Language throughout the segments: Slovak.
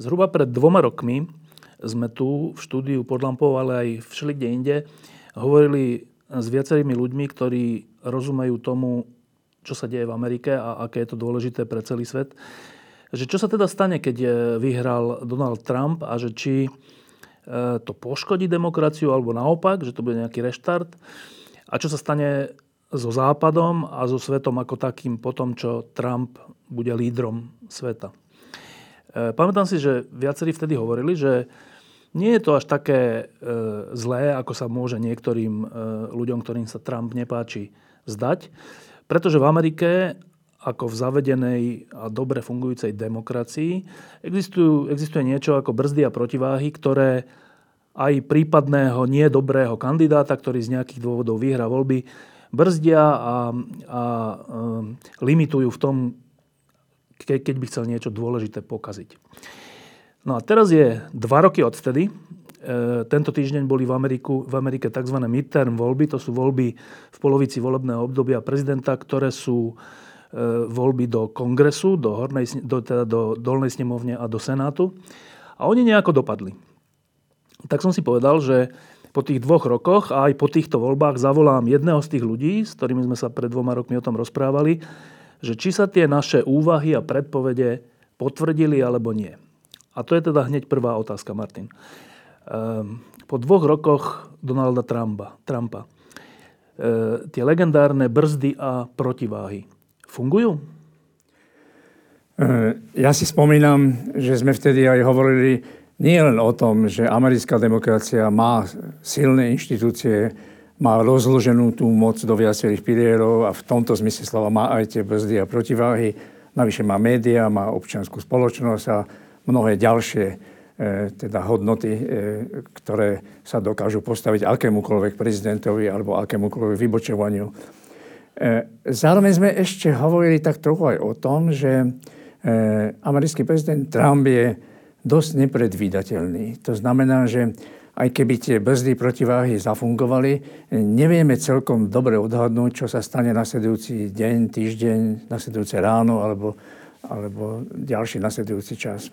Zhruba pred dvoma rokmi sme tu v štúdiu pod lampou, ale aj všelikde inde, hovorili s viacerými ľuďmi, ktorí rozumejú tomu, čo sa deje v Amerike a aké je to dôležité pre celý svet. Že čo sa teda stane, keď vyhral Donald Trump a že či e, to poškodí demokraciu alebo naopak, že to bude nejaký reštart. A čo sa stane so Západom a so svetom ako takým po tom, čo Trump bude lídrom sveta. E, pamätám si, že viacerí vtedy hovorili, že nie je to až také e, zlé, ako sa môže niektorým e, ľuďom, ktorým sa Trump nepáči, zdať. Pretože v Amerike, ako v zavedenej a dobre fungujúcej demokracii, existujú, existuje niečo ako brzdy a protiváhy, ktoré aj prípadného niedobrého kandidáta, ktorý z nejakých dôvodov vyhrá voľby, brzdia a, a, a limitujú v tom, keď by chcel niečo dôležité pokaziť. No a teraz je dva roky odvtedy. E, tento týždeň boli v, Ameriku, v Amerike tzv. midterm voľby. To sú voľby v polovici volebného obdobia prezidenta, ktoré sú e, voľby do kongresu, do, hornej, do, teda do dolnej snemovne a do senátu. A oni nejako dopadli. Tak som si povedal, že po tých dvoch rokoch a aj po týchto voľbách zavolám jedného z tých ľudí, s ktorými sme sa pred dvoma rokmi o tom rozprávali, že či sa tie naše úvahy a predpovede potvrdili alebo nie. A to je teda hneď prvá otázka, Martin. Ehm, po dvoch rokoch Donalda Trumpa, Trumpa e, tie legendárne brzdy a protiváhy fungujú? E, ja si spomínam, že sme vtedy aj hovorili nie len o tom, že americká demokracia má silné inštitúcie, má rozloženú tú moc do viacerých pilierov a v tomto zmysle slova má aj tie brzdy a protiváhy. Navyše má média, má občianskú spoločnosť a mnohé ďalšie e, teda hodnoty, e, ktoré sa dokážu postaviť akémukoľvek prezidentovi alebo akémukoľvek vybočovaniu. E, zároveň sme ešte hovorili tak trochu aj o tom, že e, americký prezident Trump je dosť nepredvídateľný. To znamená, že aj keby tie brzdy protiváhy zafungovali, nevieme celkom dobre odhadnúť, čo sa stane nasledujúci deň, týždeň, nasledujúce ráno alebo, alebo ďalší nasledujúci čas.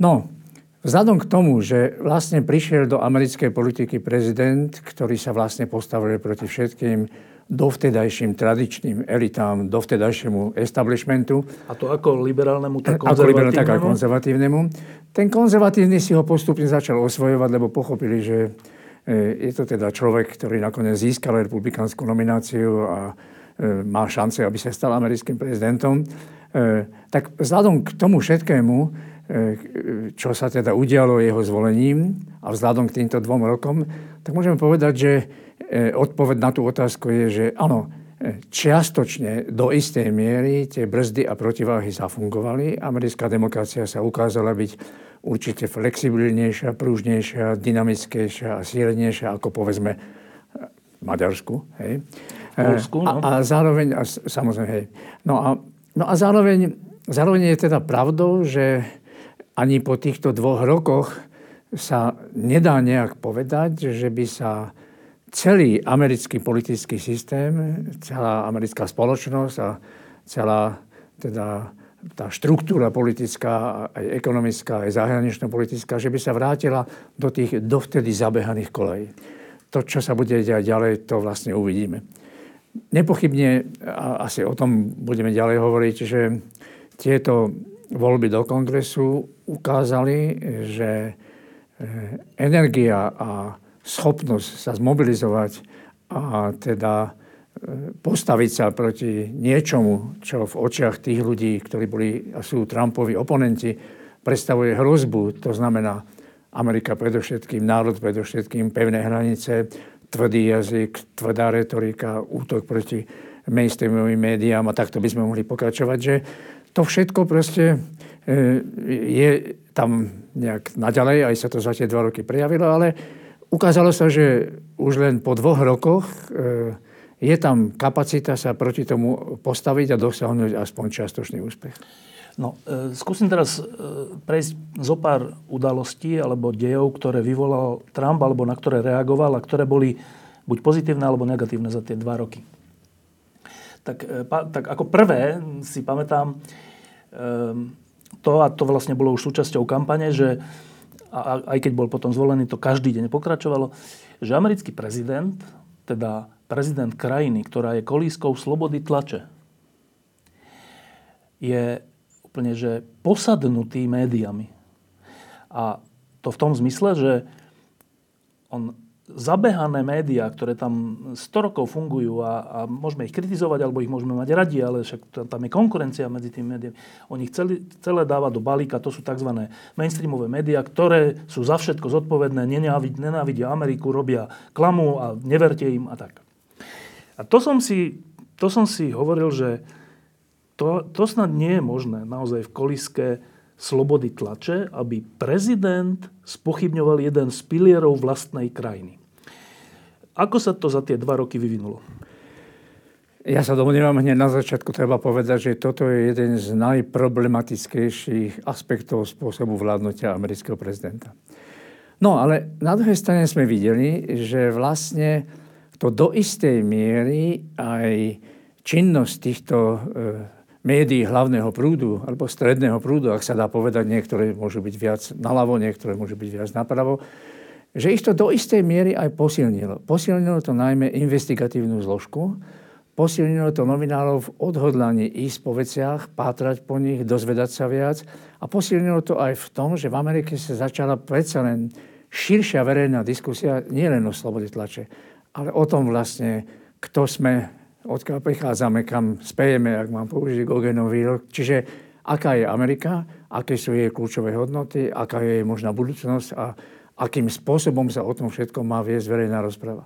No, vzhľadom k tomu, že vlastne prišiel do americkej politiky prezident, ktorý sa vlastne postavil proti všetkým dovtedajším tradičným elitám, dovtedajšiemu establishmentu. A to ako liberálnemu, tak konzervatívnemu? Ako liberálnemu, tak aj konzervatívnemu. Ten konzervatívny si ho postupne začal osvojovať, lebo pochopili, že e, je to teda človek, ktorý nakoniec získal republikánsku nomináciu a e, má šance, aby sa stal americkým prezidentom. E, tak vzhľadom k tomu všetkému, čo sa teda udialo jeho zvolením a vzhľadom k týmto dvom rokom, tak môžeme povedať, že odpoveď na tú otázku je, že áno, e, čiastočne do istej miery tie brzdy a protiváhy zafungovali. Americká demokracia sa ukázala byť určite flexibilnejšia, prúžnejšia, dynamickejšia a sílenejšia ako povedzme v Maďarsku. Hej. Polsku, no. a, a zároveň, a, samozrejme, hej. No a, no a zároveň, zároveň je teda pravdou, že ani po týchto dvoch rokoch sa nedá nejak povedať, že by sa celý americký politický systém, celá americká spoločnosť a celá teda tá štruktúra politická, aj ekonomická, aj zahranično-politická, že by sa vrátila do tých dovtedy zabehaných kolejí. To, čo sa bude diať ďalej, to vlastne uvidíme. Nepochybne, a asi o tom budeme ďalej hovoriť, že tieto voľby do kongresu ukázali, že eh, energia a schopnosť sa zmobilizovať a teda e, postaviť sa proti niečomu, čo v očiach tých ľudí, ktorí boli a sú Trumpovi oponenti, predstavuje hrozbu. To znamená Amerika predovšetkým, národ predovšetkým, pevné hranice, tvrdý jazyk, tvrdá retorika, útok proti mainstreamovým médiám a takto by sme mohli pokračovať, že to všetko proste je tam nejak naďalej, aj sa to za tie dva roky prejavilo, ale ukázalo sa, že už len po dvoch rokoch je tam kapacita sa proti tomu postaviť a dosiahnuť aspoň čiastočný úspech. No, e, skúsim teraz e, prejsť zo pár udalostí alebo dejov, ktoré vyvolal Trump alebo na ktoré reagoval a ktoré boli buď pozitívne alebo negatívne za tie dva roky. Tak, e, pa, tak ako prvé si pamätám e, to, a to vlastne bolo už súčasťou kampane, že a, aj keď bol potom zvolený, to každý deň pokračovalo, že americký prezident, teda prezident krajiny, ktorá je kolískou slobody tlače, je úplne že posadnutý médiami. A to v tom zmysle, že on zabehané médiá, ktoré tam 100 rokov fungujú a, a môžeme ich kritizovať, alebo ich môžeme mať radi, ale však tam je konkurencia medzi tými médiami. Oni chceli, celé dávať do balíka, to sú tzv. mainstreamové médiá, ktoré sú za všetko zodpovedné, nenávidia Ameriku, robia klamu a neverte im a tak. A to som si, to som si hovoril, že to, to snad nie je možné naozaj v koliske slobody tlače, aby prezident spochybňoval jeden z pilierov vlastnej krajiny. Ako sa to za tie dva roky vyvinulo? Ja sa domnievam hneď na začiatku treba povedať, že toto je jeden z najproblematickejších aspektov spôsobu vládnutia amerického prezidenta. No ale na druhej strane sme videli, že vlastne to do istej miery aj činnosť týchto e, médií hlavného prúdu alebo stredného prúdu, ak sa dá povedať, niektoré môžu byť viac naľavo, niektoré môžu byť viac napravo, že ich to do istej miery aj posilnilo. Posilnilo to najmä investigatívnu zložku, posilnilo to novinárov v odhodlaní ísť po veciach, pátrať po nich, dozvedať sa viac a posilnilo to aj v tom, že v Amerike sa začala predsa len širšia verejná diskusia nielen o slobode tlače, ale o tom vlastne, kto sme, odkiaľ prichádzame, kam spejeme, ak mám použiť Gogenov výrok. Čiže aká je Amerika, aké sú jej kľúčové hodnoty, aká je jej možná budúcnosť a akým spôsobom sa o tom všetkom má viesť verejná rozpráva.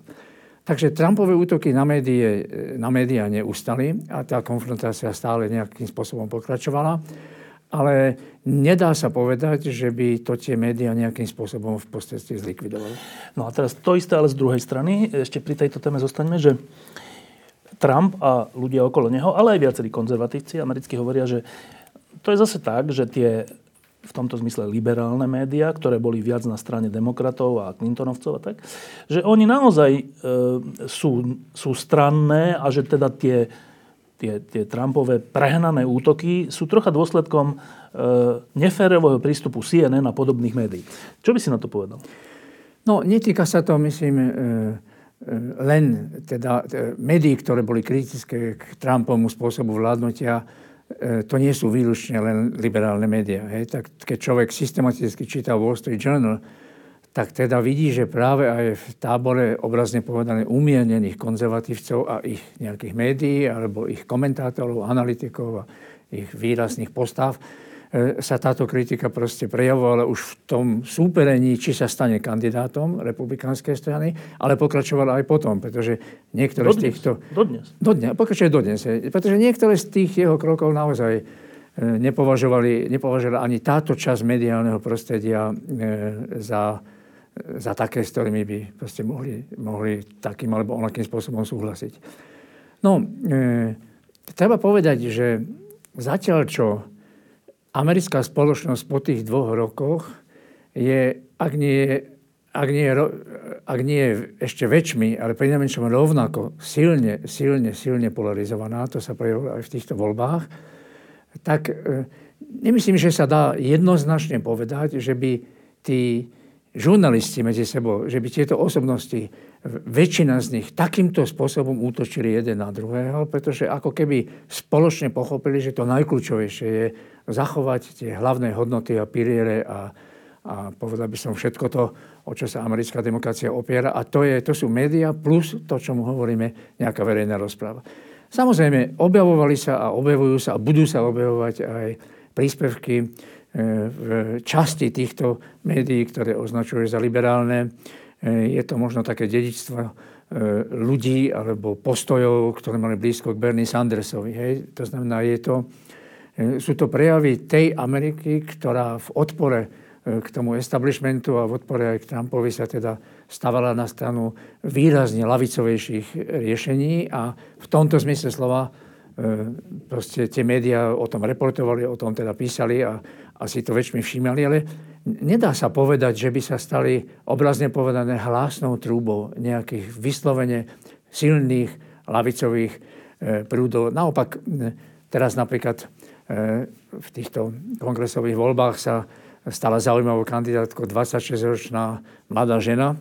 Takže Trumpové útoky na, médie, na médiá neustali a tá konfrontácia stále nejakým spôsobom pokračovala ale nedá sa povedať, že by to tie médiá nejakým spôsobom v podstate zlikvidovali. No a teraz to isté, ale z druhej strany, ešte pri tejto téme zostaneme, že Trump a ľudia okolo neho, ale aj viacerí konzervatívci americkí hovoria, že to je zase tak, že tie v tomto zmysle liberálne médiá, ktoré boli viac na strane demokratov a Clintonovcov a tak, že oni naozaj e, sú, sú stranné a že teda tie tie, tie Trumpové prehnané útoky sú trocha dôsledkom e, neférového prístupu CNN a podobných médií. Čo by si na to povedal? No, netýka sa to, myslím, e, len teda e, médií, ktoré boli kritické k Trumpovmu spôsobu vládnutia. E, to nie sú výlučne len liberálne médiá. Hej? Tak keď človek systematicky číta Wall Street Journal, tak teda vidí, že práve aj v tábore obrazne povedané umiernených konzervatívcov a ich nejakých médií alebo ich komentátorov, analytikov a ich výrazných postav sa táto kritika proste prejavovala už v tom súperení, či sa stane kandidátom republikánskej strany, ale pokračovala aj potom, pretože niektoré dodnes, z týchto... Dodnes. Dodnes. Pokračuje dodnes. Pretože niektoré z tých jeho krokov naozaj e, nepovažovali, nepovažovali ani táto časť mediálneho prostredia e, za za také, s ktorými by proste mohli, mohli takým alebo onakým spôsobom súhlasiť. No, e, treba povedať, že zatiaľ čo americká spoločnosť po tých dvoch rokoch je, ak nie, ak nie, ak nie ešte väčšmi, ale pri najmenšom rovnako silne, silne, silne polarizovaná, to sa prejavilo aj v týchto voľbách, tak e, nemyslím, že sa dá jednoznačne povedať, že by tí žurnalisti medzi sebou, že by tieto osobnosti, väčšina z nich takýmto spôsobom útočili jeden na druhého, pretože ako keby spoločne pochopili, že to najkľúčovejšie je zachovať tie hlavné hodnoty a piliere a, a povedal by som všetko to, o čo sa americká demokracia opiera. A to, je, to sú médiá plus to, čo mu hovoríme, nejaká verejná rozpráva. Samozrejme, objavovali sa a objavujú sa a budú sa objavovať aj príspevky E, v časti týchto médií, ktoré označuje za liberálne. E, je to možno také dedičstvo ľudí alebo postojov, ktoré mali blízko k Bernie Sandersovi. Hej. To znamená, je to, sú to prejavy tej Ameriky, ktorá v odpore k tomu establishmentu a v odpore aj k Trumpovi sa teda stavala na stranu výrazne lavicovejších riešení a v tomto zmysle slova proste tie médiá o tom reportovali, o tom teda písali a asi to väčšmi všímali, ale nedá sa povedať, že by sa stali obrazne povedané hlásnou trúbou nejakých vyslovene silných lavicových prúdov. Naopak, teraz napríklad v týchto kongresových voľbách sa stala zaujímavou kandidátkou 26-ročná mladá žena,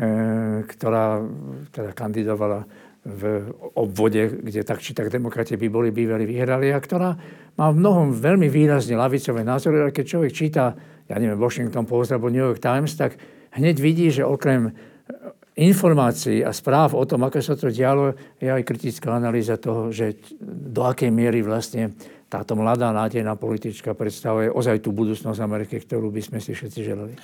e, ktorá teda kandidovala v obvode, kde tak či tak demokrati by boli bývali vyhrali a ktorá má v mnohom veľmi výrazne lavicové názory, ale keď človek číta, ja neviem, Washington Post alebo New York Times, tak hneď vidí, že okrem informácií a správ o tom, ako sa to dialo, je aj kritická analýza toho, že do akej miery vlastne táto mladá nádejná politička predstavuje ozaj tú budúcnosť Ameriky, ktorú by sme si všetci želali.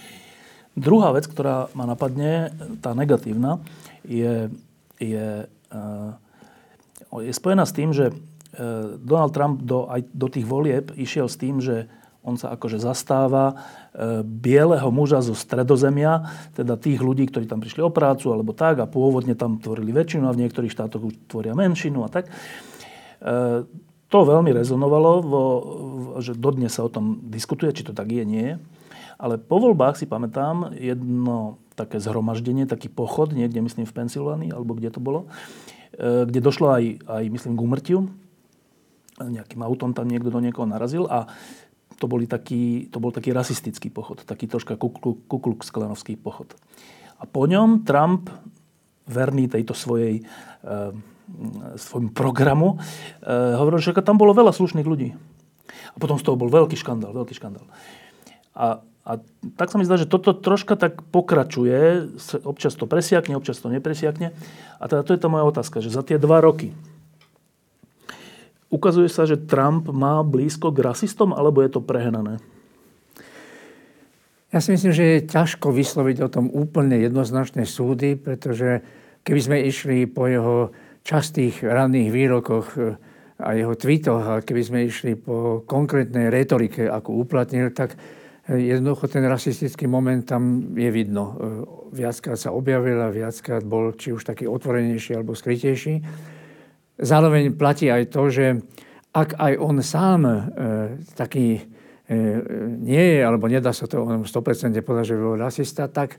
Druhá vec, ktorá ma napadne, tá negatívna, je, je Eh, je spojená s tým, že eh, Donald Trump do, aj do tých volieb išiel s tým, že on sa akože zastáva e, bieleho muža zo stredozemia, teda tých ľudí, ktorí tam prišli o prácu alebo tak a pôvodne tam tvorili väčšinu a v niektorých štátoch už tvoria menšinu a tak. To veľmi rezonovalo, vo, že dodnes sa o tom diskutuje, či to tak je, nie. Ale po voľbách si pamätám jedno také zhromaždenie, taký pochod, niekde myslím v Pensylvánii, alebo kde to bolo, e, kde došlo aj, aj myslím k umrtiu. Nejakým autom tam niekto do niekoho narazil a to, boli taký, to bol taký rasistický pochod, taký troška kukluk sklanovský pochod. A po ňom Trump, verný tejto svojej, e, svojmu programu, e, hovoril, že tam bolo veľa slušných ľudí. A potom z toho bol veľký škandál, veľký škandál. A a tak sa mi zdá, že toto troška tak pokračuje, občas to presiakne, občas to nepresiakne. A teda to je tá moja otázka, že za tie dva roky ukazuje sa, že Trump má blízko k rasistom, alebo je to prehnané? Ja si myslím, že je ťažko vysloviť o tom úplne jednoznačné súdy, pretože keby sme išli po jeho častých ranných výrokoch e, a jeho tweetoch a keby sme išli po konkrétnej retorike, ako uplatnil, tak Jednoducho ten rasistický moment tam je vidno. E, viackrát sa objavil a viackrát bol či už taký otvorenejší alebo skrytejší. Zároveň platí aj to, že ak aj on sám e, taký e, nie je, alebo nedá sa to on 100% povedať, že bol rasista, tak e,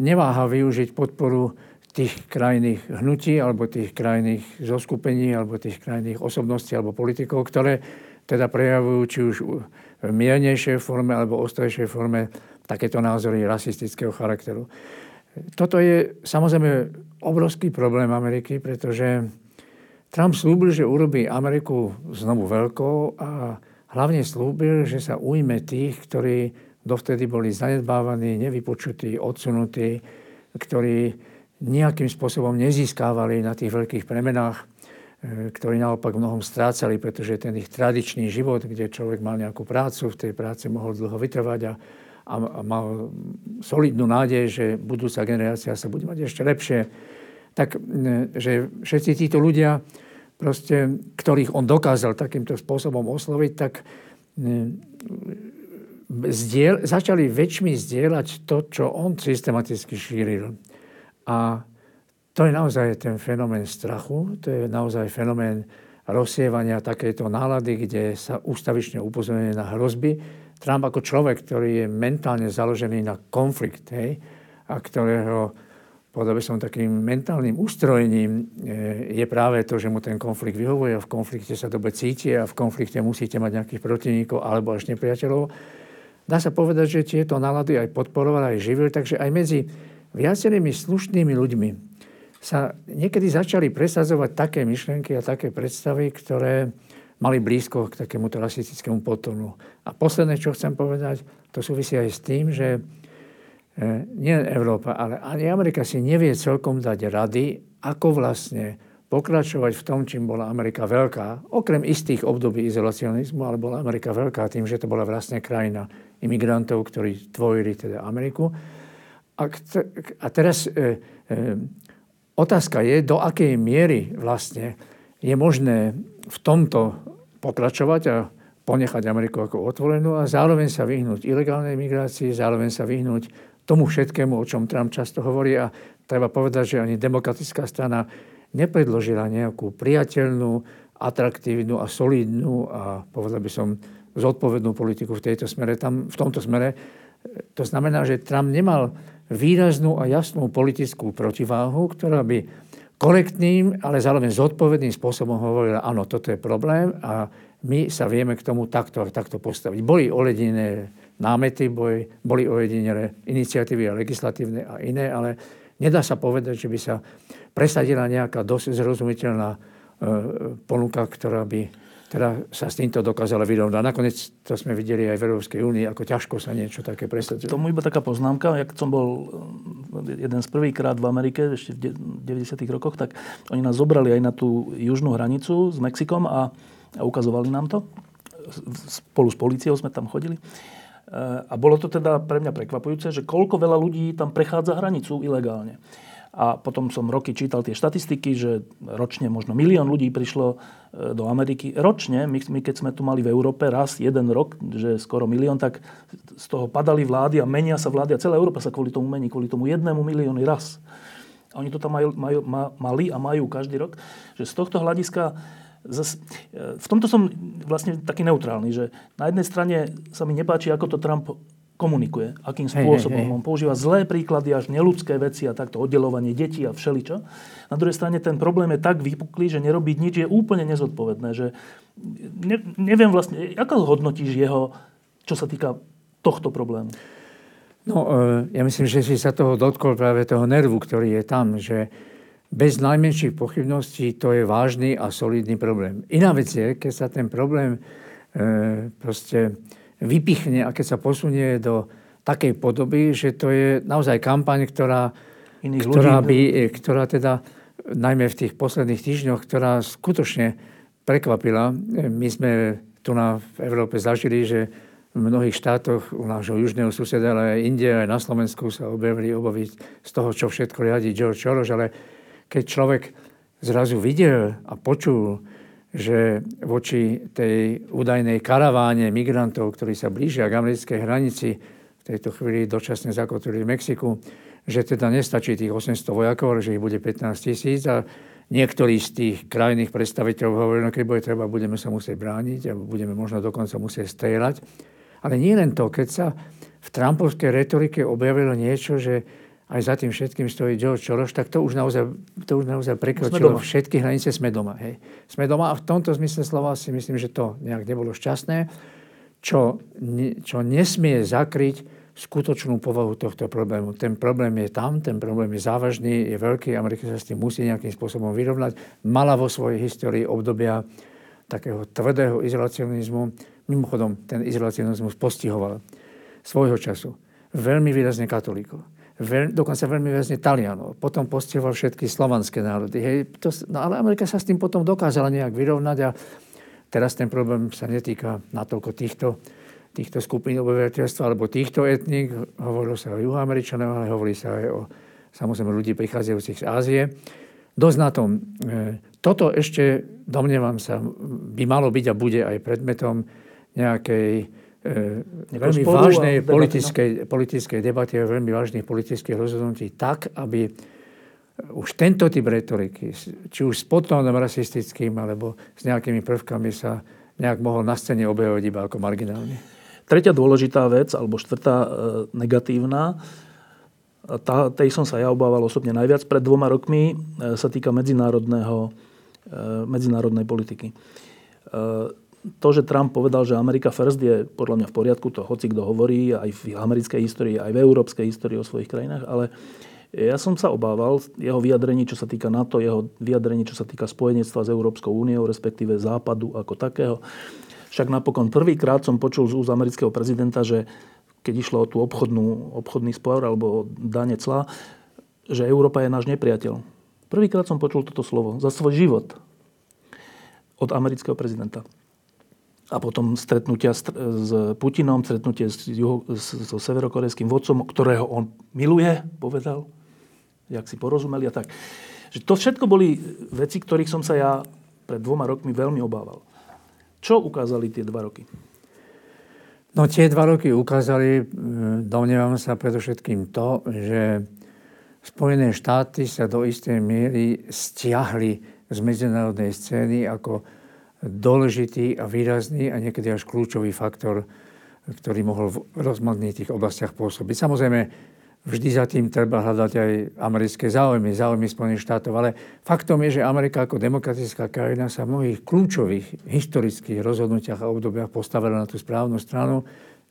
neváha využiť podporu tých krajných hnutí alebo tých krajných zoskupení alebo tých krajných osobností alebo politikov, ktoré teda prejavujú či už v miernejšej forme alebo ostrejšej forme takéto názory rasistického charakteru. Toto je samozrejme obrovský problém Ameriky, pretože Trump slúbil, že urobí Ameriku znovu veľkou a hlavne slúbil, že sa ujme tých, ktorí dovtedy boli zanedbávaní, nevypočutí, odsunutí, ktorí nejakým spôsobom nezískávali na tých veľkých premenách E, ktorí naopak mnohom strácali, pretože ten ich tradičný život, kde človek mal nejakú prácu, v tej práci mohol dlho vytrvať a, a, a mal solidnú nádej, že budúca generácia sa bude mať ešte lepšie, tak e, že všetci títo ľudia, proste, ktorých on dokázal takýmto spôsobom osloviť, tak e, zdiel, začali väčšmi zdieľať to, čo on systematicky šíril. A to je naozaj ten fenomén strachu, to je naozaj fenomén rozsievania takéto nálady, kde sa ústavične upozorňuje na hrozby. Trump ako človek, ktorý je mentálne založený na konflikt, hej, a ktorého povedal by som takým mentálnym ústrojením e, je práve to, že mu ten konflikt vyhovuje v konflikte sa dobre cíti a v konflikte musíte mať nejakých protivníkov alebo až nepriateľov. Dá sa povedať, že tieto nálady aj podporoval, aj živil, takže aj medzi viacerými slušnými ľuďmi, sa niekedy začali presadzovať také myšlienky a také predstavy, ktoré mali blízko k takémuto rasistickému potonu. A posledné, čo chcem povedať, to súvisí aj s tým, že e, nie Európa, ale ani Amerika si nevie celkom dať rady, ako vlastne pokračovať v tom, čím bola Amerika veľká, okrem istých období izolacionizmu, ale bola Amerika veľká tým, že to bola vlastne krajina imigrantov, ktorí tvorili teda Ameriku. A, a teraz e, e, otázka je, do akej miery vlastne je možné v tomto pokračovať a ponechať Ameriku ako otvorenú a zároveň sa vyhnúť ilegálnej migrácii, zároveň sa vyhnúť tomu všetkému, o čom Trump často hovorí. A treba povedať, že ani demokratická strana nepredložila nejakú priateľnú, atraktívnu a solidnú a povedal by som zodpovednú politiku v, tejto smere, tam, v tomto smere. To znamená, že Trump nemal výraznú a jasnú politickú protiváhu, ktorá by korektným, ale zároveň zodpovedným spôsobom hovorila, áno, toto je problém a my sa vieme k tomu takto a takto postaviť. Boli olediné námety, boli, boli ojedinele iniciatívy a legislatívne a iné, ale nedá sa povedať, že by sa presadila nejaká dosť zrozumiteľná e, ponuka, ktorá by teda sa s týmto dokázala vyrovnať. Nakoniec to sme videli aj v Európskej únii, ako ťažko sa niečo také presadzuje. Tomu iba taká poznámka, jak som bol e, jeden z prvýkrát v Amerike, ešte v 90. rokoch, tak oni nás zobrali aj na tú južnú hranicu s Mexikom a a ukazovali nám to. Spolu s policiou sme tam chodili. E, a bolo to teda pre mňa prekvapujúce, že koľko veľa ľudí tam prechádza hranicu ilegálne. A potom som roky čítal tie štatistiky, že ročne možno milión ľudí prišlo e, do Ameriky. Ročne, my, my keď sme tu mali v Európe raz jeden rok, že skoro milión, tak z toho padali vlády a menia sa vlády a celá Európa sa kvôli tomu mení, kvôli tomu jednému milióny raz. A oni to tam majú, majú, mali a majú každý rok. Že z tohto hľadiska Zas, e, v tomto som vlastne taký neutrálny, že na jednej strane sa mi nepáči, ako to Trump komunikuje, akým spôsobom. Hej, hej, hej. On používa zlé príklady, až neludské veci a takto oddelovanie detí a všeličo. Na druhej strane ten problém je tak vypuklý, že nerobiť nič je úplne nezodpovedné. Že ne, neviem vlastne, ako hodnotíš jeho, čo sa týka tohto problému? No, e, ja myslím, že si sa toho dotkol práve toho nervu, ktorý je tam, že bez najmenších pochybností to je vážny a solidný problém. Iná vec je, keď sa ten problém e, proste vypichne a keď sa posunie do takej podoby, že to je naozaj kampaň, ktorá, ktorá, by, e, ktorá teda najmä v tých posledných týždňoch, ktorá skutočne prekvapila. E, my sme tu na, v Európe zažili, že v mnohých štátoch u nášho južného suseda, ale aj Indie, aj na Slovensku sa objavili obavy z toho, čo všetko riadi George Soros, ale keď človek zrazu videl a počul, že voči tej údajnej karaváne migrantov, ktorí sa blížia k americkej hranici, v tejto chvíli dočasne zakotvili v Mexiku, že teda nestačí tých 800 vojakov, ale že ich bude 15 tisíc a niektorí z tých krajných predstaviteľov hovorili, no keď bude treba, budeme sa musieť brániť a budeme možno dokonca musieť strieľať. Ale nie len to, keď sa v Trumpovskej retorike objavilo niečo, že aj za tým všetkým stojí George Soros, tak to už naozaj, to už naozaj prekročilo všetky hranice, sme doma. Hej. Sme doma a v tomto zmysle slova si myslím, že to nejak nebolo šťastné, čo, čo nesmie zakryť skutočnú povahu tohto problému. Ten problém je tam, ten problém je závažný, je veľký, Amerika sa s tým musí nejakým spôsobom vyrovnať. Mala vo svojej histórii obdobia takého tvrdého izolacionizmu. Mimochodom, ten izolacionizmus postihoval svojho času veľmi výrazne katolíkov veľ, dokonca veľmi väzne Talianov. Potom postihoval všetky slovanské národy. Hej, to, no ale Amerika sa s tým potom dokázala nejak vyrovnať a teraz ten problém sa netýka natoľko týchto, týchto skupín obyvateľstva alebo týchto etník. Hovorilo sa o juhoameričanov, ale hovorí sa aj o samozrejme ľudí prichádzajúcich z Ázie. Dosť na tom. E, toto ešte, domnievam sa, by malo byť a bude aj predmetom nejakej veľmi vážnej politickej, no? politickej debaty a veľmi vážnych politických rozhodnutí tak, aby už tento typ retoriky, či už s podtónom rasistickým, alebo s nejakými prvkami sa nejak mohol na scéne objavovať iba ako marginálny. Tretia dôležitá vec, alebo štvrtá e, negatívna, tá, tej som sa ja obával osobne najviac pred dvoma rokmi, e, sa týka medzinárodného, e, medzinárodnej politiky. E, to, že Trump povedal, že Amerika first je podľa mňa v poriadku, to hoci kto hovorí aj v americkej histórii, aj v európskej histórii o svojich krajinách, ale ja som sa obával jeho vyjadrení, čo sa týka NATO, jeho vyjadrení, čo sa týka spojenectva s Európskou úniou, respektíve Západu ako takého. Však napokon prvýkrát som počul z úz amerického prezidenta, že keď išlo o tú obchodnú, obchodný spor alebo dane cla, že Európa je náš nepriateľ. Prvýkrát som počul toto slovo za svoj život od amerického prezidenta a potom stretnutia s, Putinom, stretnutie s, so severokorejským vodcom, ktorého on miluje, povedal, jak si porozumeli a tak. Že to všetko boli veci, ktorých som sa ja pred dvoma rokmi veľmi obával. Čo ukázali tie dva roky? No tie dva roky ukázali, domnievam sa predovšetkým to, že Spojené štáty sa do istej miery stiahli z medzinárodnej scény ako dôležitý a výrazný a niekedy až kľúčový faktor, ktorý mohol v rozmanných tých oblastiach pôsobiť. Samozrejme, vždy za tým treba hľadať aj americké záujmy, záujmy Spojených štátov, ale faktom je, že Amerika ako demokratická krajina sa v mnohých kľúčových historických rozhodnutiach a obdobiach postavila na tú správnu stranu,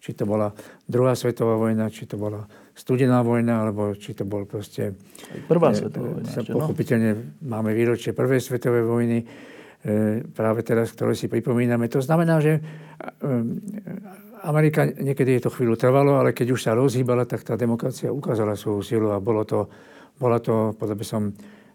či to bola druhá svetová vojna, či to bola studená vojna, alebo či to bol proste... Prvá e, svetová vojna. No? pochopiteľne máme výročie prvej svetovej vojny, práve teraz, ktoré si pripomíname. To znamená, že e, Amerika, niekedy je to chvíľu trvalo, ale keď už sa rozhýbala, tak tá demokracia ukázala svoju silu a bolo to, bola to, povedal by som,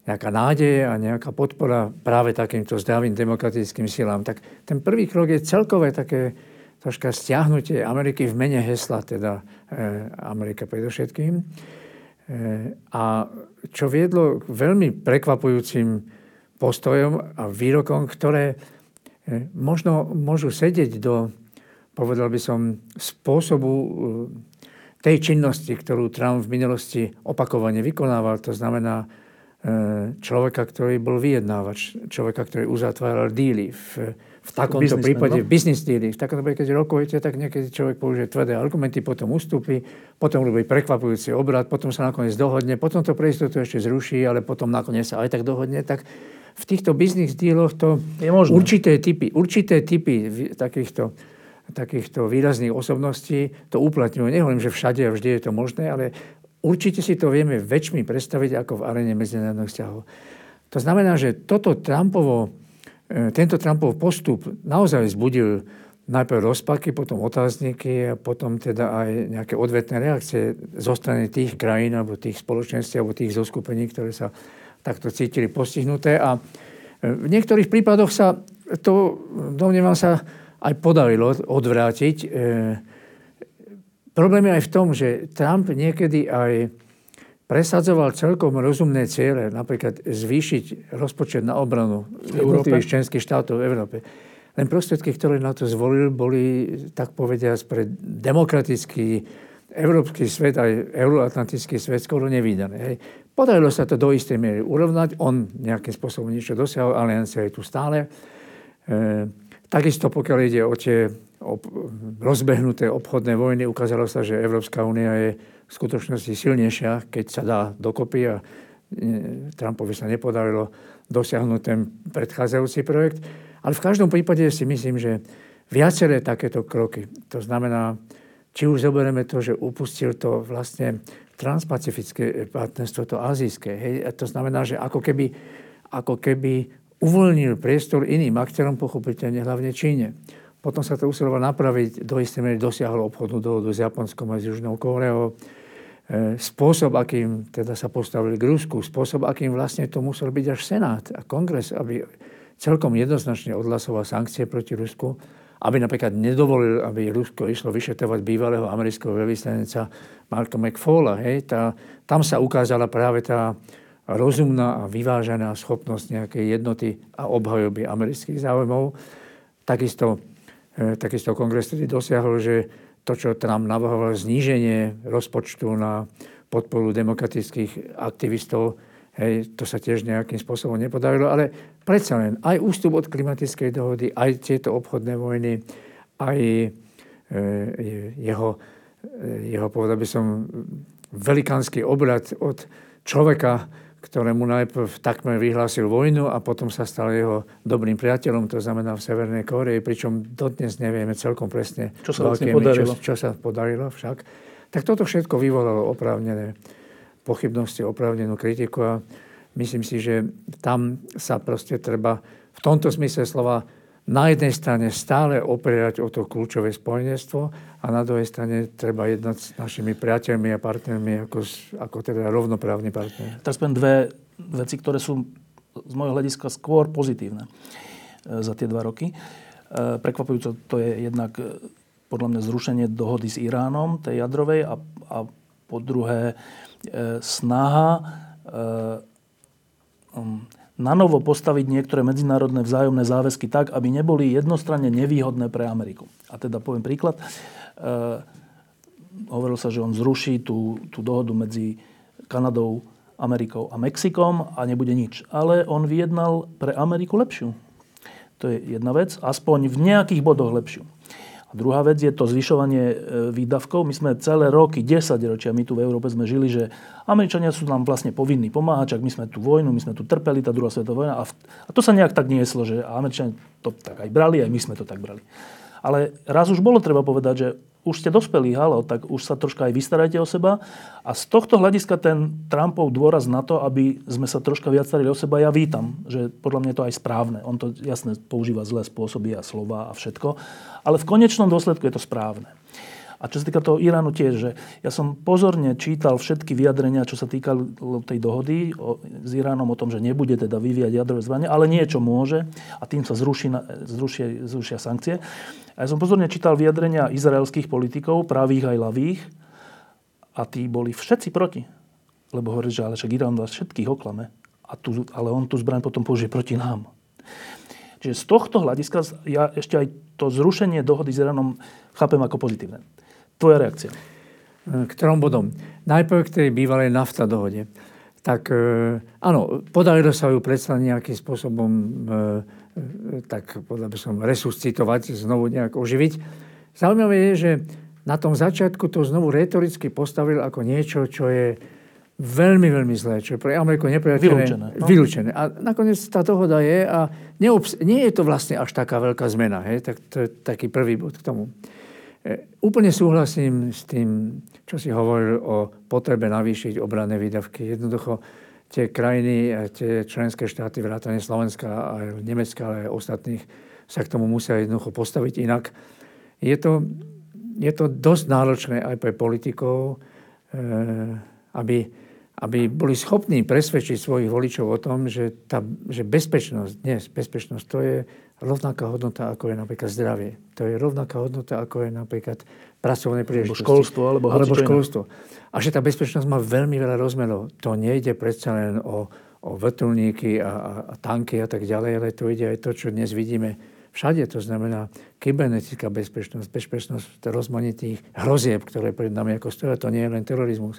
nejaká nádej a nejaká podpora práve takýmto zdravým demokratickým silám. Tak ten prvý krok je celkové také troška stiahnutie Ameriky v mene hesla, teda e, Amerika predovšetkým. E, a čo viedlo k veľmi prekvapujúcim postojom a výrokom, ktoré e, možno môžu sedieť do, povedal by som, spôsobu e, tej činnosti, ktorú Trump v minulosti opakovane vykonával. To znamená e, človeka, ktorý bol vyjednávač, človeka, ktorý uzatváral díly v, v takomto prípade, no? v business dealing, v takomto prípade, keď rokujete, tak niekedy človek použije tvrdé argumenty, potom ustúpi, potom robí prekvapujúci obrad, potom sa nakoniec dohodne, potom to pre istotu ešte zruší, ale potom nakoniec sa aj tak dohodne. Tak v týchto business dealoch to je možné. určité typy, určité typy takýchto, takýchto výrazných osobností to uplatňujú. Nehovorím, že všade a vždy je to možné, ale určite si to vieme väčšmi predstaviť ako v arene medzinárodných vzťahov. To znamená, že toto Trumpovo E, tento Trumpov postup naozaj vzbudil najprv rozpaky, potom otázniky a potom teda aj nejaké odvetné reakcie zo strany tých krajín alebo tých spoločenství alebo tých zoskupení, ktoré sa takto cítili postihnuté. A e, v niektorých prípadoch sa to, domnievam sa, aj podarilo odvrátiť. E, problém je aj v tom, že Trump niekedy aj presadzoval celkom rozumné ciele, napríklad zvýšiť rozpočet na obranu jednotlivých členských štátov v Európe. Len prostriedky, ktoré na to zvolil, boli, tak povediať, pre demokratický európsky svet, aj euroatlantický svet skoro nevýdané. Hej. Podarilo sa to do istej miery urovnať. On nejakým spôsobom niečo dosiahol, aliancia je tu stále. E, takisto pokiaľ ide o tie ob, rozbehnuté obchodné vojny, ukázalo sa, že Európska únia je v skutočnosti silnejšia, keď sa dá dokopy a e, Trumpovi sa nepodarilo dosiahnuť ten predchádzajúci projekt. Ale v každom prípade si myslím, že viaceré takéto kroky, to znamená, či už zoberieme to, že upustil to vlastne transpacifické partnerstvo, to azijské. Hej, a to znamená, že ako keby, ako keby uvoľnil priestor iným aktérom, pochopiteľne hlavne Číne. Potom sa to usiloval napraviť, do istej miery dosiahol obchodnú dohodu s Japonskom a s Južnou Kóreou. E, spôsob, akým teda sa postavili k Rusku, spôsob, akým vlastne to musel byť až Senát a Kongres, aby celkom jednoznačne odhlasoval sankcie proti Rusku, aby napríklad nedovolil, aby Rusko išlo vyšetrovať bývalého amerického veľvyslanca Marka McFalla. Hej, tá, tam sa ukázala práve tá rozumná a vyvážená schopnosť nejakej jednoty a obhajoby amerických záujmov. Takisto, e, takisto kongres tedy dosiahol, že to, čo Trump navrhoval, zníženie rozpočtu na podporu demokratických aktivistov, hej, to sa tiež nejakým spôsobom nepodarilo, ale predsa len aj ústup od klimatickej dohody, aj tieto obchodné vojny, aj e, jeho, e, jeho, povedal by som, velikánsky obrad od človeka, ktorému najprv takmer vyhlásil vojnu a potom sa stal jeho dobrým priateľom, to znamená v Severnej Koreji, pričom dodnes nevieme celkom presne, čo sa vlastne podarilo. Čo, čo sa podarilo však. Tak toto všetko vyvolalo oprávnené pochybnosti, oprávnenú kritiku a myslím si, že tam sa proste treba v tomto smysle slova na jednej strane stále opierať o to kľúčové spojenstvo a na druhej strane treba jednať s našimi priateľmi a partnermi ako, ako teda rovnoprávni partner. Teraz poviem dve veci, ktoré sú z môjho hľadiska skôr pozitívne e, za tie dva roky. E, prekvapujúco to je jednak e, podľa mňa zrušenie dohody s Iránom, tej jadrovej, a, a po druhé snaha um, na novo postaviť niektoré medzinárodné vzájomné záväzky tak, aby neboli jednostranne nevýhodné pre Ameriku. A teda poviem príklad. E, hovorilo sa, že on zruší tú, tú dohodu medzi Kanadou, Amerikou a Mexikom a nebude nič. Ale on vyjednal pre Ameriku lepšiu. To je jedna vec, aspoň v nejakých bodoch lepšiu. A druhá vec je to zvyšovanie e, výdavkov. My sme celé roky, 10 ročia, my tu v Európe sme žili, že Američania sú nám vlastne povinní pomáhať, čak my sme tu vojnu, my sme tu trpeli, tá druhá svetová vojna. A, v, a to sa nejak tak nieslo, že Američania to tak aj brali, aj my sme to tak brali. Ale raz už bolo treba povedať, že už ste dospelí, halo, tak už sa troška aj vystarajte o seba. A z tohto hľadiska ten Trumpov dôraz na to, aby sme sa troška viac starali o seba, ja vítam, že podľa mňa je to aj správne. On to jasne používa zlé spôsoby a slova a všetko, ale v konečnom dôsledku je to správne. A čo sa týka toho Iránu tiež, že ja som pozorne čítal všetky vyjadrenia, čo sa týkalo tej dohody o, s Iránom o tom, že nebude teda vyvíjať jadrové zbranie, ale niečo môže a tým sa zruší, zrušia, zrušia sankcie. A ja som pozorne čítal vyjadrenia izraelských politikov, pravých aj lavých, a tí boli všetci proti. Lebo hovorí, že ale však Irán vás všetkých oklame, a tu, ale on tú zbraň potom použije proti nám. Čiže z tohto hľadiska ja ešte aj to zrušenie dohody s Iránom chápem ako pozitívne. Tvoja reakcia? K trom bodom. Najprv k tej bývalej nafta dohode. Tak e, áno, podarilo sa ju predsa nejakým spôsobom e, e, tak podľa by som resuscitovať, znovu nejak oživiť. Zaujímavé je, že na tom začiatku to znovu retoricky postavil ako niečo, čo je veľmi, veľmi zlé, čo je pre Ameriku nepriateľné. Vylúčené. No? Vylúčené. A nakoniec tá dohoda je a neobs- nie je to vlastne až taká veľká zmena. Hej? Tak to je taký prvý bod k tomu. E, úplne súhlasím s tým, čo si hovoril o potrebe navýšiť obranné výdavky. Jednoducho tie krajiny, tie členské štáty, vrátane Slovenska, aj Nemecka, ale aj ostatných, sa k tomu musia jednoducho postaviť inak. Je to, je to dosť náročné aj pre politikov, e, aby, aby boli schopní presvedčiť svojich voličov o tom, že, tá, že bezpečnosť, dnes bezpečnosť, to je rovnaká hodnota, ako je napríklad zdravie. To je rovnaká hodnota, ako je napríklad pracovné príležitosti. Alebo školstvo, alebo, alebo školstvo. A že tá bezpečnosť má veľmi veľa rozmerov. To nejde predsa len o, o vrtulníky a, a, a tanky a tak ďalej, ale to ide aj to, čo dnes vidíme všade. To znamená kybernetická bezpečnosť, bezpečnosť rozmanitých hrozieb, ktoré pred nami ako stoja. To nie je len terorizmus.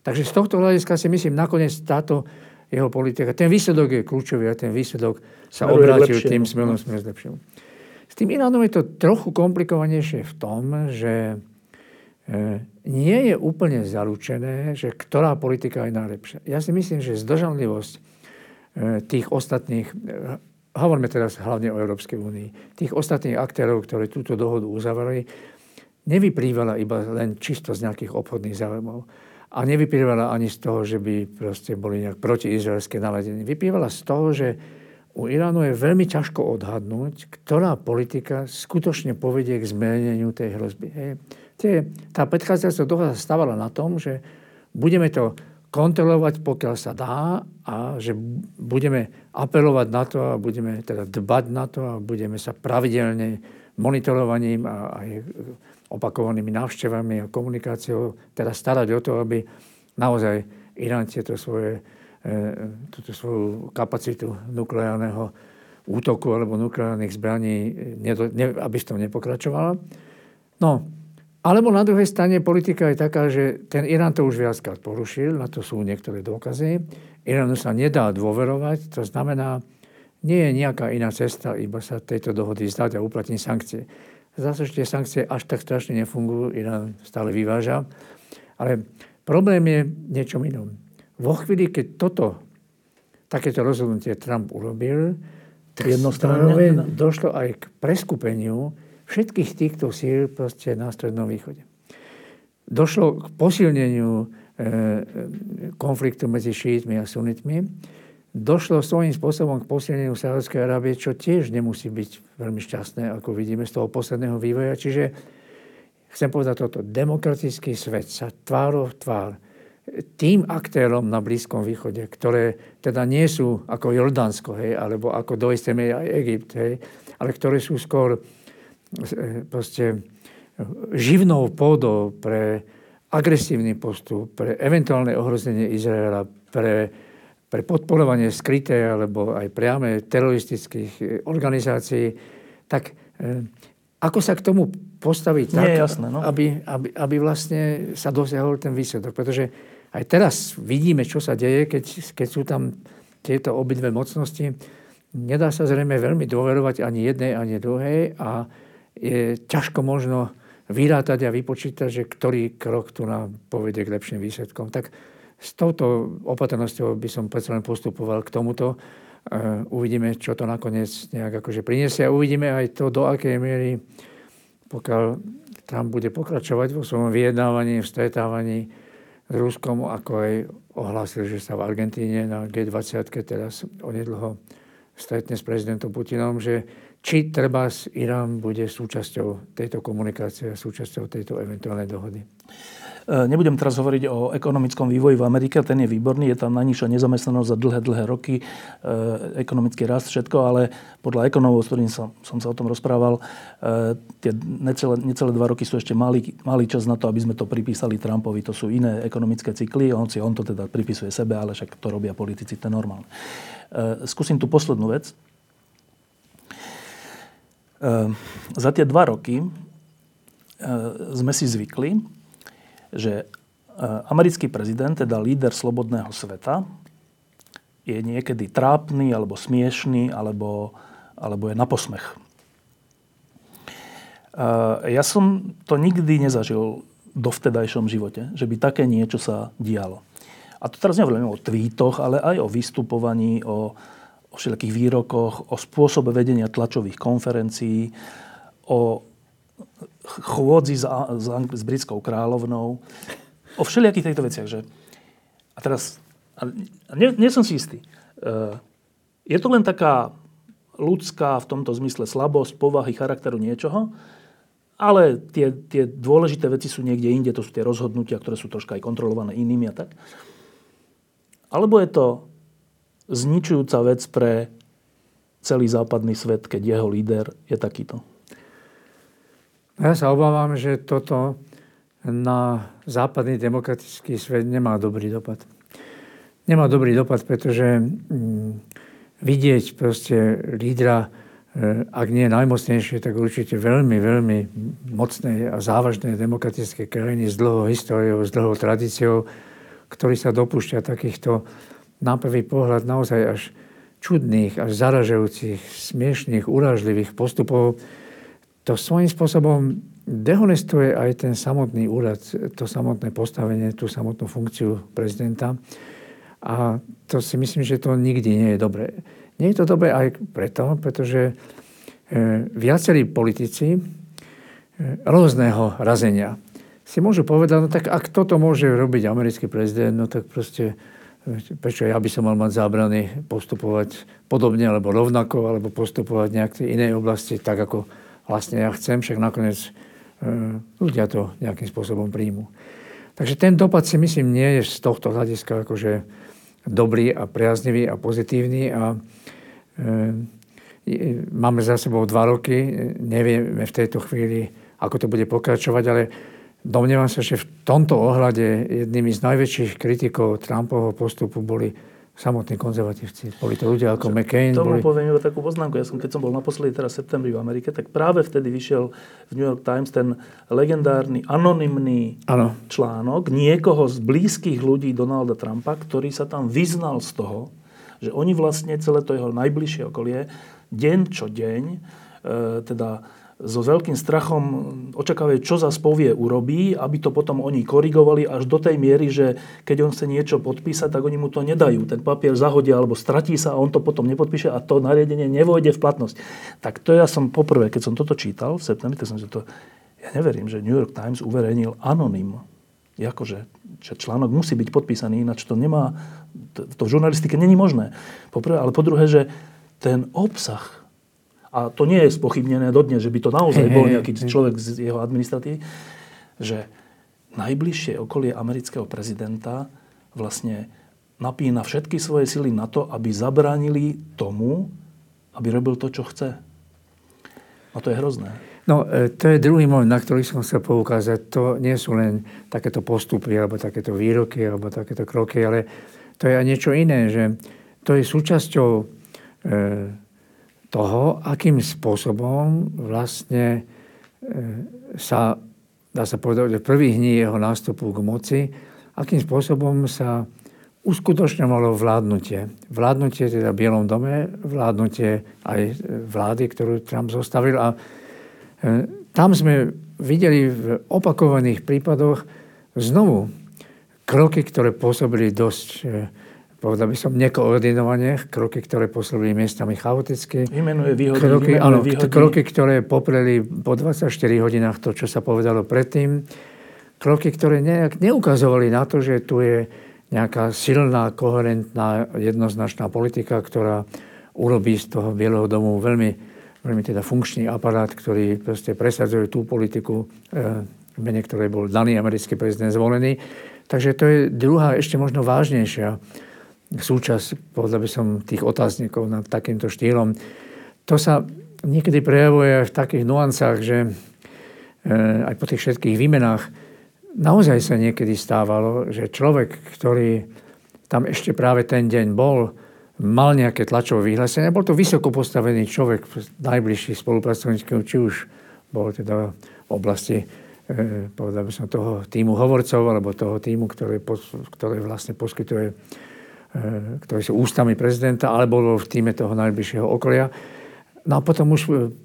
Takže z tohto hľadiska si myslím, nakoniec táto jeho politika. Ten výsledok je kľúčový a ten výsledok sa obrátil tým smerom, smerom zlepším. S tým Iránom je to trochu komplikovanejšie v tom, že e, nie je úplne zaručené, že ktorá politika je najlepšia. Ja si myslím, že zdržanlivosť e, tých ostatných, e, hovoríme teraz hlavne o Európskej únii, tých ostatných aktérov, ktorí túto dohodu uzavreli, nevyplývala iba len čisto z nejakých obchodných záujmov a nevyplývala ani z toho, že by proste boli nejak protiizraelské naladenie. Vyplývala z toho, že u Iránu je veľmi ťažko odhadnúť, ktorá politika skutočne povedie k zmeneniu tej hrozby. Hej. Tie, tá predchádzajúca dohoda stávala na tom, že budeme to kontrolovať, pokiaľ sa dá a že budeme apelovať na to a budeme teda dbať na to a budeme sa pravidelne monitorovaním a aj opakovanými návštevami a komunikáciou, teda starať o to, aby naozaj Irán tieto svoje, e, túto svoju kapacitu nukleárneho útoku alebo nukleárnych zbraní, aby s tom nepokračovala. No, alebo na druhej strane politika je taká, že ten Irán to už viackrát porušil, na to sú niektoré dôkazy. Iránu sa nedá dôverovať, to znamená, nie je nejaká iná cesta, iba sa tejto dohody zdať a uplatniť sankcie. Zase, tie sankcie až tak strašne nefungujú, Irán stále vyváža. Ale problém je niečom inom. Vo chvíli, keď toto, takéto rozhodnutie Trump urobil, jednostranne došlo aj k preskupeniu všetkých týchto síl proste na Strednom východe. Došlo k posilneniu e, konfliktu medzi šítmi a sunitmi došlo svojím spôsobom k posilneniu Sáhodskej Arábie, čo tiež nemusí byť veľmi šťastné, ako vidíme z toho posledného vývoja. Čiže chcem povedať toto, demokratický svet sa tvárov tvár tým aktérom na Blízkom východe, ktoré teda nie sú ako Jordánsko, hej, alebo ako do istej aj Egypt, hej, ale ktoré sú skôr e, proste živnou pôdou pre agresívny postup, pre eventuálne ohrozenie Izraela, pre pre podporovanie skryté alebo aj priame teroristických e, organizácií, tak e, ako sa k tomu postaviť tak, Nie, jasné, no. aby, aby, aby vlastne sa dosiahol ten výsledok. Pretože aj teraz vidíme, čo sa deje, keď, keď sú tam tieto obidve mocnosti. Nedá sa zrejme veľmi dôverovať ani jednej, ani druhej a je ťažko možno vyrátať a vypočítať, že ktorý krok tu nám povedie k lepším výsledkom. Tak s touto opatrnosťou by som predsa len postupoval k tomuto. Uh, uvidíme, čo to nakoniec nejak akože priniesie a uvidíme aj to, do akej miery, pokiaľ Trump bude pokračovať vo svojom vyjednávaní, v stretávaní s Ruskom, ako aj ohlásil, že sa v Argentíne na G20 teraz onedlho stretne s prezidentom Putinom, že či treba Irán bude súčasťou tejto komunikácie a súčasťou tejto eventuálnej dohody. E, nebudem teraz hovoriť o ekonomickom vývoji v Amerike, ten je výborný, je tam najnižšia nezamestnanosť za dlhé, dlhé roky, e, ekonomický rast, všetko, ale podľa ekonomov, s ktorým som, som sa o tom rozprával, e, tie necelé, necelé dva roky sú ešte malý, malý čas na to, aby sme to pripísali Trumpovi. To sú iné ekonomické cykly, on, si, on to teda pripisuje sebe, ale však to robia politici, to je normálne. Skúsim tú poslednú vec. Za tie dva roky sme si zvykli, že e, americký prezident, teda líder slobodného sveta, je niekedy trápny, alebo smiešný, alebo, alebo je na posmech. E, ja som to nikdy nezažil do vtedajšom živote, že by také niečo sa dialo. A to teraz nehovorím o tweetoch, ale aj o vystupovaní, o, o všelijakých výrokoch, o spôsobe vedenia tlačových konferencií, o chôdzi s, s, s britskou kráľovnou, o všelijakých týchto veciach. Že... A teraz, a nie, nie som si istý, uh, je to len taká ľudská v tomto zmysle slabosť, povahy, charakteru niečoho, ale tie, tie dôležité veci sú niekde inde, to sú tie rozhodnutia, ktoré sú troška aj kontrolované inými a tak. Alebo je to zničujúca vec pre celý západný svet, keď jeho líder je takýto. Ja sa obávam, že toto na západný demokratický svet nemá dobrý dopad. Nemá dobrý dopad, pretože mm, vidieť proste lídra, e, ak nie najmocnejšie, tak určite veľmi, veľmi mocnej a závažnej demokratické krajiny s dlhou históriou, s dlhou tradíciou, ktorý sa dopúšťa takýchto na prvý pohľad naozaj až čudných, až zaražajúcich, smiešných, urážlivých postupov, to svojím spôsobom dehonestuje aj ten samotný úrad, to samotné postavenie, tú samotnú funkciu prezidenta. A to si myslím, že to nikdy nie je dobré. Nie je to dobré aj preto, pretože e, viacerí politici e, rôzneho razenia si môžu povedať, no tak ak toto môže robiť americký prezident, no tak proste e, prečo ja by som mal mať zábrany postupovať podobne alebo rovnako, alebo postupovať v nejakej inej oblasti, tak ako vlastne ja chcem, však nakoniec e, ľudia to nejakým spôsobom príjmu. Takže ten dopad si myslím nie je z tohto hľadiska akože dobrý a priaznivý a pozitívny a e, máme za sebou dva roky, nevieme v tejto chvíli, ako to bude pokračovať, ale domnievam sa, že v tomto ohľade jednými z najväčších kritikov Trumpovho postupu boli samotní konzervatívci. Boli to ľudia ako McCain. Tomu boli... poviem iba takú poznámku. Ja som, keď som bol naposledy teraz v septembri v Amerike, tak práve vtedy vyšiel v New York Times ten legendárny, anonymný ano. článok niekoho z blízkych ľudí Donalda Trumpa, ktorý sa tam vyznal z toho, že oni vlastne celé to jeho najbližšie okolie deň čo deň, e, teda so veľkým strachom očakávajú, čo za povie urobí, aby to potom oni korigovali až do tej miery, že keď on chce niečo podpísať, tak oni mu to nedajú. Ten papier zahodia alebo stratí sa a on to potom nepodpíše a to nariadenie nevojde v platnosť. Tak to ja som poprvé, keď som toto čítal v septembri, tak som si to... Ja neverím, že New York Times uverejnil anonym. Jakože, že článok musí byť podpísaný, ináč to nemá... To v žurnalistike není možné. Poprvé, ale po druhé, že ten obsah a to nie je spochybnené dodnes, že by to naozaj bol nejaký človek z jeho administratívy, že najbližšie okolie amerického prezidenta vlastne napína všetky svoje sily na to, aby zabránili tomu, aby robil to, čo chce. A to je hrozné. No, e, to je druhý moment, na ktorý som chcel poukázať. To nie sú len takéto postupy, alebo takéto výroky, alebo takéto kroky, ale to je aj niečo iné, že to je súčasťou e, toho, akým spôsobom vlastne e, sa, dá sa povedať, v prvých dní jeho nástupu k moci, akým spôsobom sa uskutočňovalo vládnutie. Vládnutie teda v Bielom dome, vládnutie aj vlády, ktorú Trump zostavil. A e, tam sme videli v opakovaných prípadoch znovu kroky, ktoré pôsobili dosť, e, povedal by som, nekoordinovane, kroky, ktoré pôsobili miestami chaoticky. Vymenuje výhody. Kroky, áno, výhody. kroky, ktoré popreli po 24 hodinách to, čo sa povedalo predtým. Kroky, ktoré nejak neukazovali na to, že tu je nejaká silná, koherentná, jednoznačná politika, ktorá urobí z toho Bieleho domu veľmi, veľmi teda funkčný aparát, ktorý proste presadzuje tú politiku, e, mene ktorej bol daný americký prezident zvolený. Takže to je druhá, ešte možno vážnejšia súčasť, povedal by som, tých otáznikov nad takýmto štýlom. To sa niekedy prejavuje v takých nuancách, že e, aj po tých všetkých výmenách naozaj sa niekedy stávalo, že človek, ktorý tam ešte práve ten deň bol, mal nejaké tlačové vyhlásenie. Bol to vysoko postavený človek, najbližší spolupracovníkov, či už bol teda v oblasti eh, povedal by som, toho týmu hovorcov, alebo toho týmu, ktorý, ktorý vlastne poskytuje, eh, ktorý sú ústami prezidenta, alebo v týme toho najbližšieho okolia. No a potom už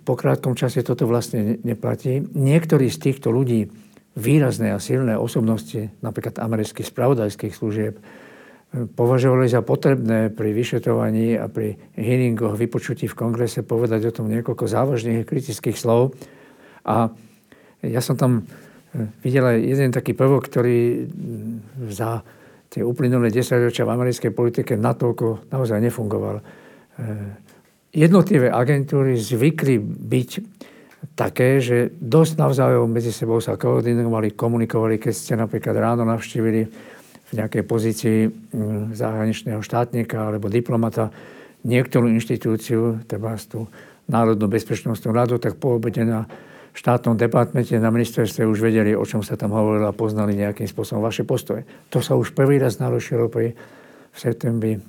po krátkom čase toto vlastne neplatí. Niektorí z týchto ľudí výrazné a silné osobnosti, napríklad amerických spravodajských služieb, považovali za potrebné pri vyšetrovaní a pri hearingoch, vypočutí v kongrese povedať o tom niekoľko závažných kritických slov. A ja som tam e, videl aj jeden taký prvok, ktorý za tie uplynulé 10 ročia v americkej politike natoľko naozaj nefungoval. E, jednotlivé agentúry zvykli byť také, že dosť navzájom medzi sebou sa koordinovali, komunikovali, keď ste napríklad ráno navštívili v nejakej pozícii mm, zahraničného štátnika alebo diplomata niektorú inštitúciu, treba tú Národnú bezpečnostnú radu, tak po obede na štátnom departmente na ministerstve už vedeli, o čom sa tam hovorilo a poznali nejakým spôsobom vaše postoje. To sa už prvý raz narušilo pri v septembri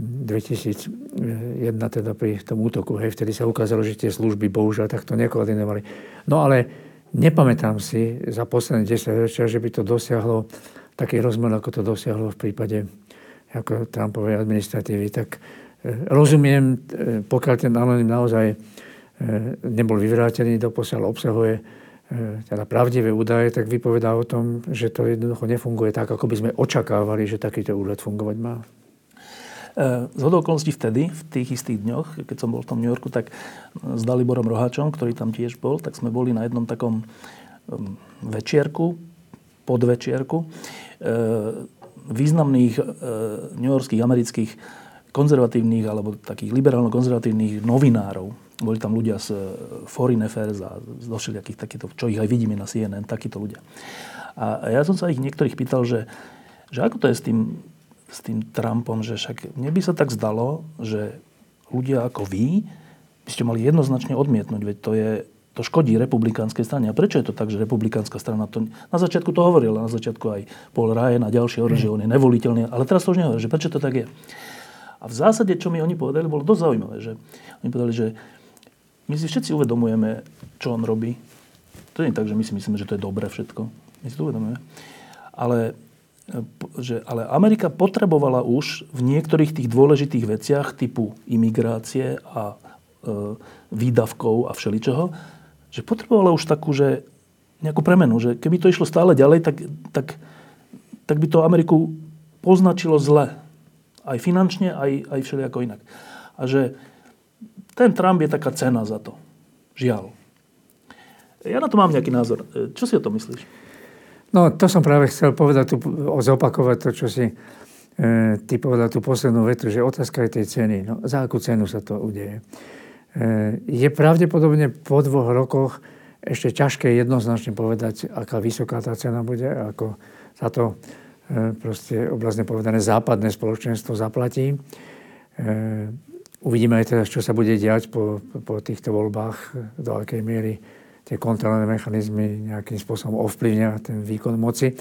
2001 teda pri tom útoku, hej, vtedy sa ukázalo, že tie služby bohužiaľ takto nekoordinovali. No ale nepamätám si za posledné 10 ročia, že by to dosiahlo taký rozmer, ako to dosiahlo v prípade ako Trumpovej administratívy. Tak e, rozumiem, e, pokiaľ ten anonym naozaj nebol vyvrátený, doposiaľ obsahuje teda pravdivé údaje, tak vypovedá o tom, že to jednoducho nefunguje tak, ako by sme očakávali, že takýto úrad fungovať má. Z hodou okolností vtedy, v tých istých dňoch, keď som bol v tom New Yorku, tak s Daliborom Rohačom, ktorý tam tiež bol, tak sme boli na jednom takom večierku, podvečierku, e, významných e, newyorských amerických konzervatívnych alebo takých liberálno-konzervatívnych novinárov. Boli tam ľudia z e, Foreign Affairs a z všelijakých takýchto, čo ich aj vidíme na CNN, takíto ľudia. A ja som sa ich niektorých pýtal, že, že ako to je s tým s tým Trumpom, že však mne by sa tak zdalo, že ľudia ako vy by ste mali jednoznačne odmietnúť, veď to je to škodí republikánskej strane. A prečo je to tak, že republikánska strana to... Na začiatku to hovorila, na začiatku aj Paul Ryan a ďalšie hovorili, že on je nevoliteľný, ale teraz to už nehovorí, že prečo to tak je. A v zásade, čo mi oni povedali, bolo dosť zaujímavé, že oni povedali, že my si všetci uvedomujeme, čo on robí. To nie je tak, že my si myslíme, že to je dobré všetko. My si to uvedomujeme. Ale že ale Amerika potrebovala už v niektorých tých dôležitých veciach typu imigrácie a e, výdavkov a všeličoho, že potrebovala už takú, že nejakú premenu, že keby to išlo stále ďalej, tak, tak, tak by to Ameriku poznačilo zle. Aj finančne, aj, aj všelijako inak. A že ten Trump je taká cena za to. Žiaľ. Ja na to mám nejaký názor. Čo si o to myslíš? No to som práve chcel povedať, tu, zopakovať to, čo si e, ty povedal tú poslednú vetu, že otázka je tej ceny. No, za akú cenu sa to udeje? E, je pravdepodobne po dvoch rokoch ešte ťažké jednoznačne povedať, aká vysoká tá cena bude, ako za to e, proste obrazne povedané západné spoločenstvo zaplatí. E, uvidíme aj teraz, čo sa bude diať po, po týchto voľbách, do akej miery tie kontrolné mechanizmy nejakým spôsobom ovplyvňa ten výkon moci.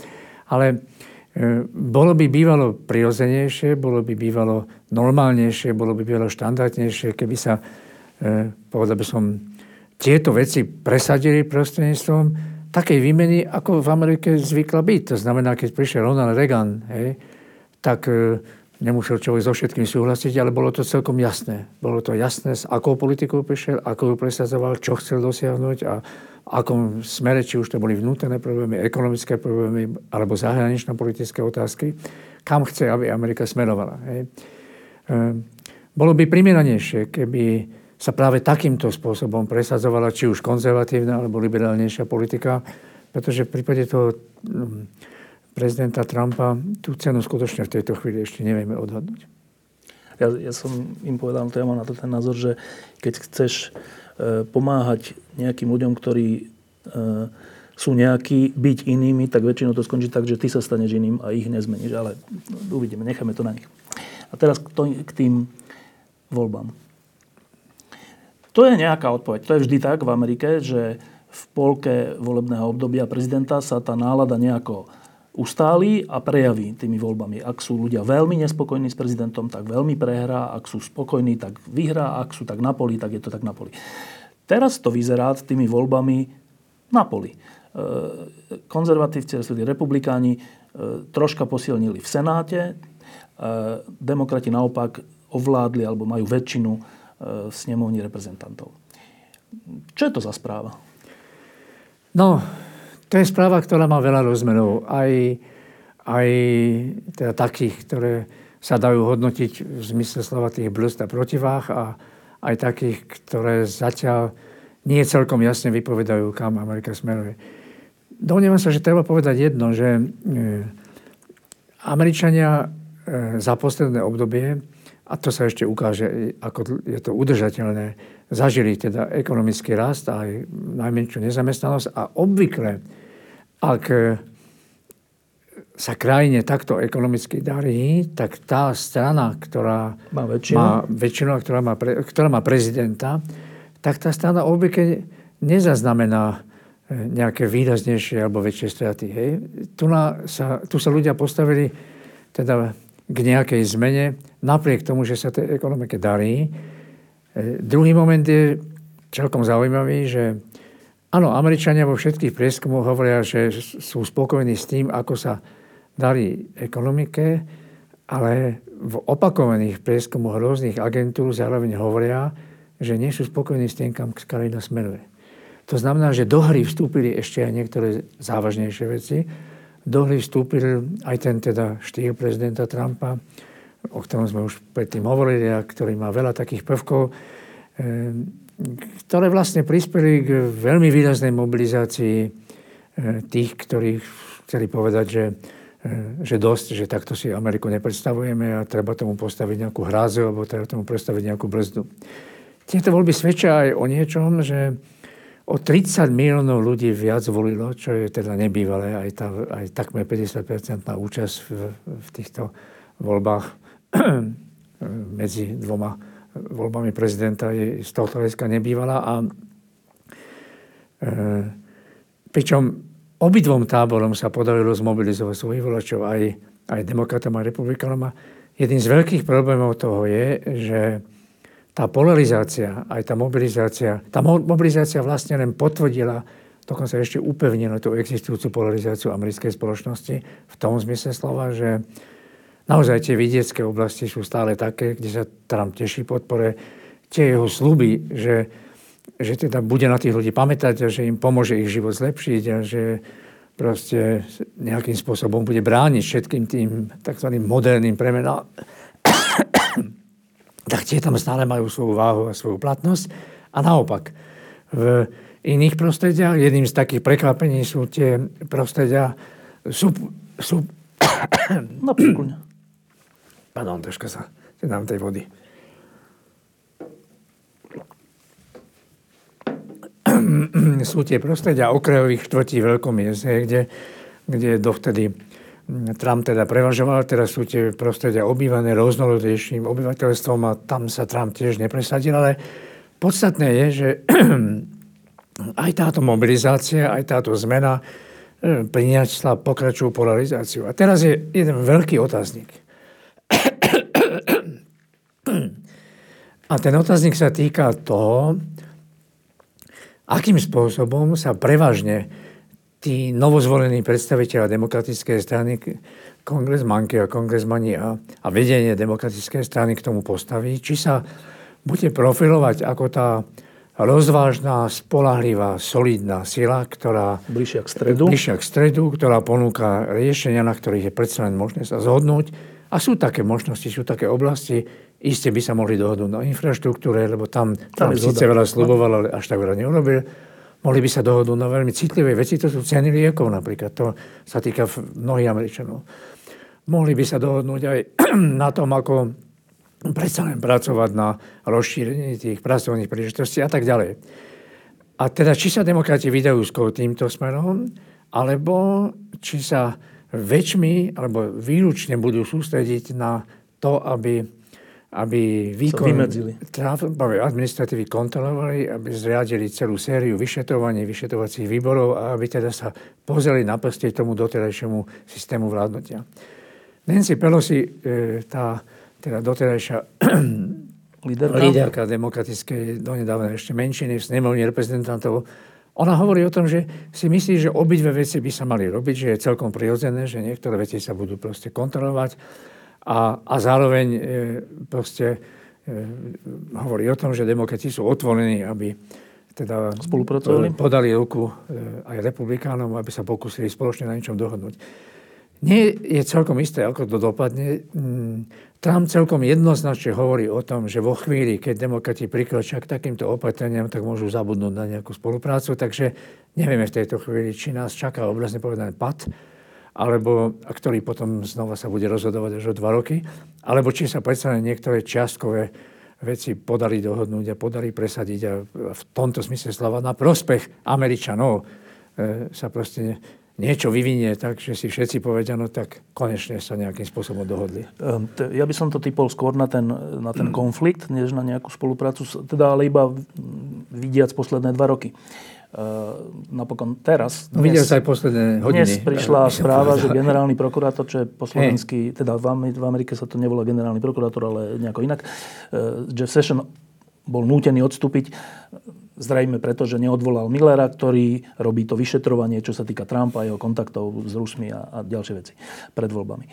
Ale bolo by bývalo prirodzenejšie, bolo by bývalo normálnejšie, bolo by bývalo štandardnejšie, keby sa, povedal by som, tieto veci presadili prostredníctvom takej výmeny, ako v Amerike zvykla byť. To znamená, keď prišiel Ronald Reagan, hej, tak nemusel človek so všetkým súhlasiť, ale bolo to celkom jasné. Bolo to jasné, s akou politikou prišiel, ako ju presadzoval, čo chcel dosiahnuť a akom smere, či už to boli vnútorné problémy, ekonomické problémy alebo zahranično-politické otázky, kam chce, aby Amerika smerovala. Hej. Ehm, bolo by primeranejšie, keby sa práve takýmto spôsobom presadzovala či už konzervatívna alebo liberálnejšia politika, pretože v prípade toho prezidenta Trumpa tú cenu skutočne v tejto chvíli ešte nevieme odhadnúť. Ja, ja som im povedal, to ja mám na to ten názor, že keď chceš e, pomáhať nejakým ľuďom, ktorí e, sú nejakí, byť inými, tak väčšinou to skončí tak, že ty sa staneš iným a ich nezmeníš. Ale uvidíme, necháme to na nich. A teraz k, tým voľbám. To je nejaká odpoveď. To je vždy tak v Amerike, že v polke volebného obdobia prezidenta sa tá nálada nejako ustáli a prejaví tými voľbami. Ak sú ľudia veľmi nespokojní s prezidentom, tak veľmi prehrá. Ak sú spokojní, tak vyhrá. Ak sú tak na poli, tak je to tak na poli. Teraz to vyzerá tými voľbami na poli. E, konzervatívci, republikáni, e, troška posilnili v Senáte. E, demokrati naopak ovládli alebo majú väčšinu v snemovni reprezentantov. Čo je to za správa? No, to je správa, ktorá má veľa rozmerov. Aj, aj teda takých, ktoré sa dajú hodnotiť v zmysle slova tých blst a protiváh a aj takých, ktoré zatiaľ nie celkom jasne vypovedajú, kam Amerika smeruje. Domnievam sa, že treba povedať jedno, že e, Američania e, za posledné obdobie, a to sa ešte ukáže, ako je to udržateľné, zažili teda ekonomický rast a aj najmenšiu nezamestnanosť a obvykle ak e, sa krajine takto ekonomicky darí, tak tá strana, ktorá má väčšinu, má väčšinu ktorá, má pre, ktorá má prezidenta, tak tá strana obvykle nezaznamená e, nejaké výraznejšie alebo väčšie straty. Hej. Tu, na, sa, tu sa ľudia postavili teda k nejakej zmene, napriek tomu, že sa tej ekonomike darí. E, druhý moment je celkom zaujímavý, že Áno, Američania vo všetkých prieskumoch hovoria, že sú spokojní s tým, ako sa darí ekonomike, ale v opakovaných prieskumoch rôznych agentúr zároveň hovoria, že nie sú spokojní s tým, kam krajina smeruje. To znamená, že do hry vstúpili ešte aj niektoré závažnejšie veci. Do hry vstúpil aj ten teda štýl prezidenta Trumpa, o ktorom sme už predtým hovorili a ktorý má veľa takých prvkov. Ktoré vlastne prispeli k veľmi výraznej mobilizácii e, tých, ktorí chceli povedať, že, e, že dosť, že takto si Ameriku nepredstavujeme a treba tomu postaviť nejakú hrázu alebo treba tomu postaviť nejakú brzdu. Tieto voľby svedčia aj o niečom, že o 30 miliónov ľudí viac volilo, čo je teda nebývalé, aj, tá, aj takmer 50-percentná účasť v, v týchto voľbách medzi dvoma voľbami prezidenta je z tohto hľadiska nebývala. A, e, pričom obidvom táborom sa podarilo zmobilizovať svojich volačov, aj, aj demokratom, aj republikánom. A jedným z veľkých problémov toho je, že tá polarizácia, aj tá mobilizácia, tá mobilizácia vlastne len potvrdila, dokonca ešte upevnila tú existujúcu polarizáciu americkej spoločnosti v tom zmysle slova, že naozaj tie vidiecké oblasti sú stále také, kde sa Trump teší podpore. Tie jeho sluby, že, že teda bude na tých ľudí pamätať a že im pomôže ich život zlepšiť a že proste nejakým spôsobom bude brániť všetkým tým tzv. moderným premenám, tak tie tam stále majú svoju váhu a svoju platnosť. A naopak, v iných prostrediach, jedným z takých prekvapení sú tie prostredia sú, sú No. Pardon, troška sa dám tej vody. Sú tie prostredia okrajových štvrtí veľkomiest, kde, kde dovtedy Trump teda prevažoval, teraz sú tie prostredia obývané rôznorodejším obyvateľstvom a tam sa Trump tiež nepresadil, ale podstatné je, že aj táto mobilizácia, aj táto zmena priniesla pokračujú polarizáciu. A teraz je jeden veľký otáznik. A ten otáznik sa týka toho, akým spôsobom sa prevažne tí novozvolení predstaviteľa demokratickej strany, kongresmanky a kongresmani a, a vedenie demokratickej strany k tomu postaví, či sa bude profilovať ako tá rozvážna, spolahlivá, solidná sila, ktorá... Bližšia k stredu. Bližšia k stredu, ktorá ponúka riešenia, na ktorých je predsa len možné sa zhodnúť. A sú také možnosti, sú také oblasti, iste by sa mohli dohodnúť na infraštruktúre, lebo tam, tam, tam síce veľa sluboval, ale až tak veľa neurobil. Mohli by sa dohodnúť na veľmi citlivej veci, to sú ceny liekov napríklad, to sa týka mnohých Američanov. Mohli by sa dohodnúť aj na tom, ako predsa len pracovať na rozšírení tých pracovných príležitostí a tak ďalej. A teda, či sa demokrati vydajú skôr týmto smerom, alebo či sa väčšmi alebo výlučne budú sústrediť na to, aby, aby výkon administratívy kontrolovali, aby zriadili celú sériu vyšetrovaní, vyšetrovacích výborov a aby teda sa pozreli na prste tomu doterajšiemu systému vládnutia. Nancy Pelosi, e, tá teda doterajšia líderka, líderka demokratickej, donedávna ešte menšiny v snemovni reprezentantov, ona hovorí o tom, že si myslí, že obidve veci by sa mali robiť, že je celkom prirodzené, že niektoré veci sa budú proste kontrolovať a, a zároveň e, proste e, hovorí o tom, že demokrati sú otvorení, aby teda spolupracovali, podali ruku e, aj republikánom, aby sa pokúsili spoločne na niečom dohodnúť. Nie je celkom isté, ako to dopadne. Mm, Trump celkom jednoznačne hovorí o tom, že vo chvíli, keď demokrati prikročia k takýmto opatreniam, tak môžu zabudnúť na nejakú spoluprácu. Takže nevieme v tejto chvíli, či nás čaká obrazne povedané pad, alebo, ktorý potom znova sa bude rozhodovať až o dva roky, alebo či sa predsa niektoré čiastkové veci podarí dohodnúť a podarí presadiť a v tomto smysle slova na prospech Američanov e, sa proste niečo vyvinie tak, že si všetci povedia, no tak konečne sa nejakým spôsobom dohodli. Ehm, ja by som to typol skôr na ten, na ten konflikt, než na nejakú spoluprácu, teda ale iba vidiac posledné dva roky. Ehm, napokon teraz... No, videl sa aj posledné hodiny. Dnes prišla správa, že generálny prokurátor, čo je po slovensky, teda v Amerike sa to nevolá generálny prokurátor, ale nejako inak, ehm, Jeff Session bol nútený odstúpiť Zrejme preto, že neodvolal Millera, ktorý robí to vyšetrovanie, čo sa týka Trumpa, jeho kontaktov s Rusmi a, a ďalšie veci pred voľbami. E,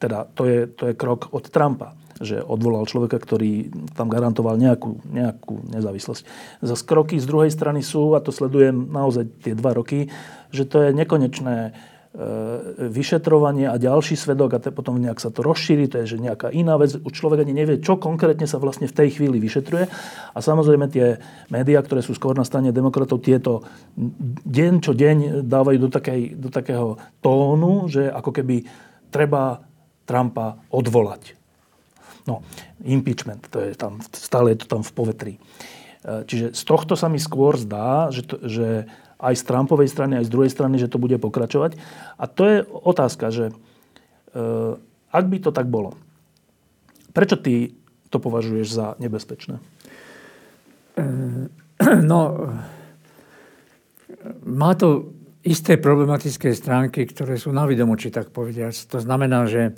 teda to je, to je krok od Trumpa, že odvolal človeka, ktorý tam garantoval nejakú, nejakú nezávislosť. Zas kroky z druhej strany sú, a to sledujem naozaj tie dva roky, že to je nekonečné E, vyšetrovanie a ďalší svedok a te, potom nejak sa to rozšíri, to je že nejaká iná vec. Už človek ani nevie, čo konkrétne sa vlastne v tej chvíli vyšetruje. A samozrejme tie médiá, ktoré sú skôr na strane demokratov, tieto deň čo deň dávajú do, takej, do takého tónu, že ako keby treba Trumpa odvolať. No, impeachment, to je tam, stále je to tam v povetrí. E, čiže z tohto sa mi skôr zdá, že, to, že aj z Trumpovej strany, aj z druhej strany, že to bude pokračovať. A to je otázka, že e, ak by to tak bolo, prečo ty to považuješ za nebezpečné? No, má to isté problematické stránky, ktoré sú na tak povediať. To znamená, že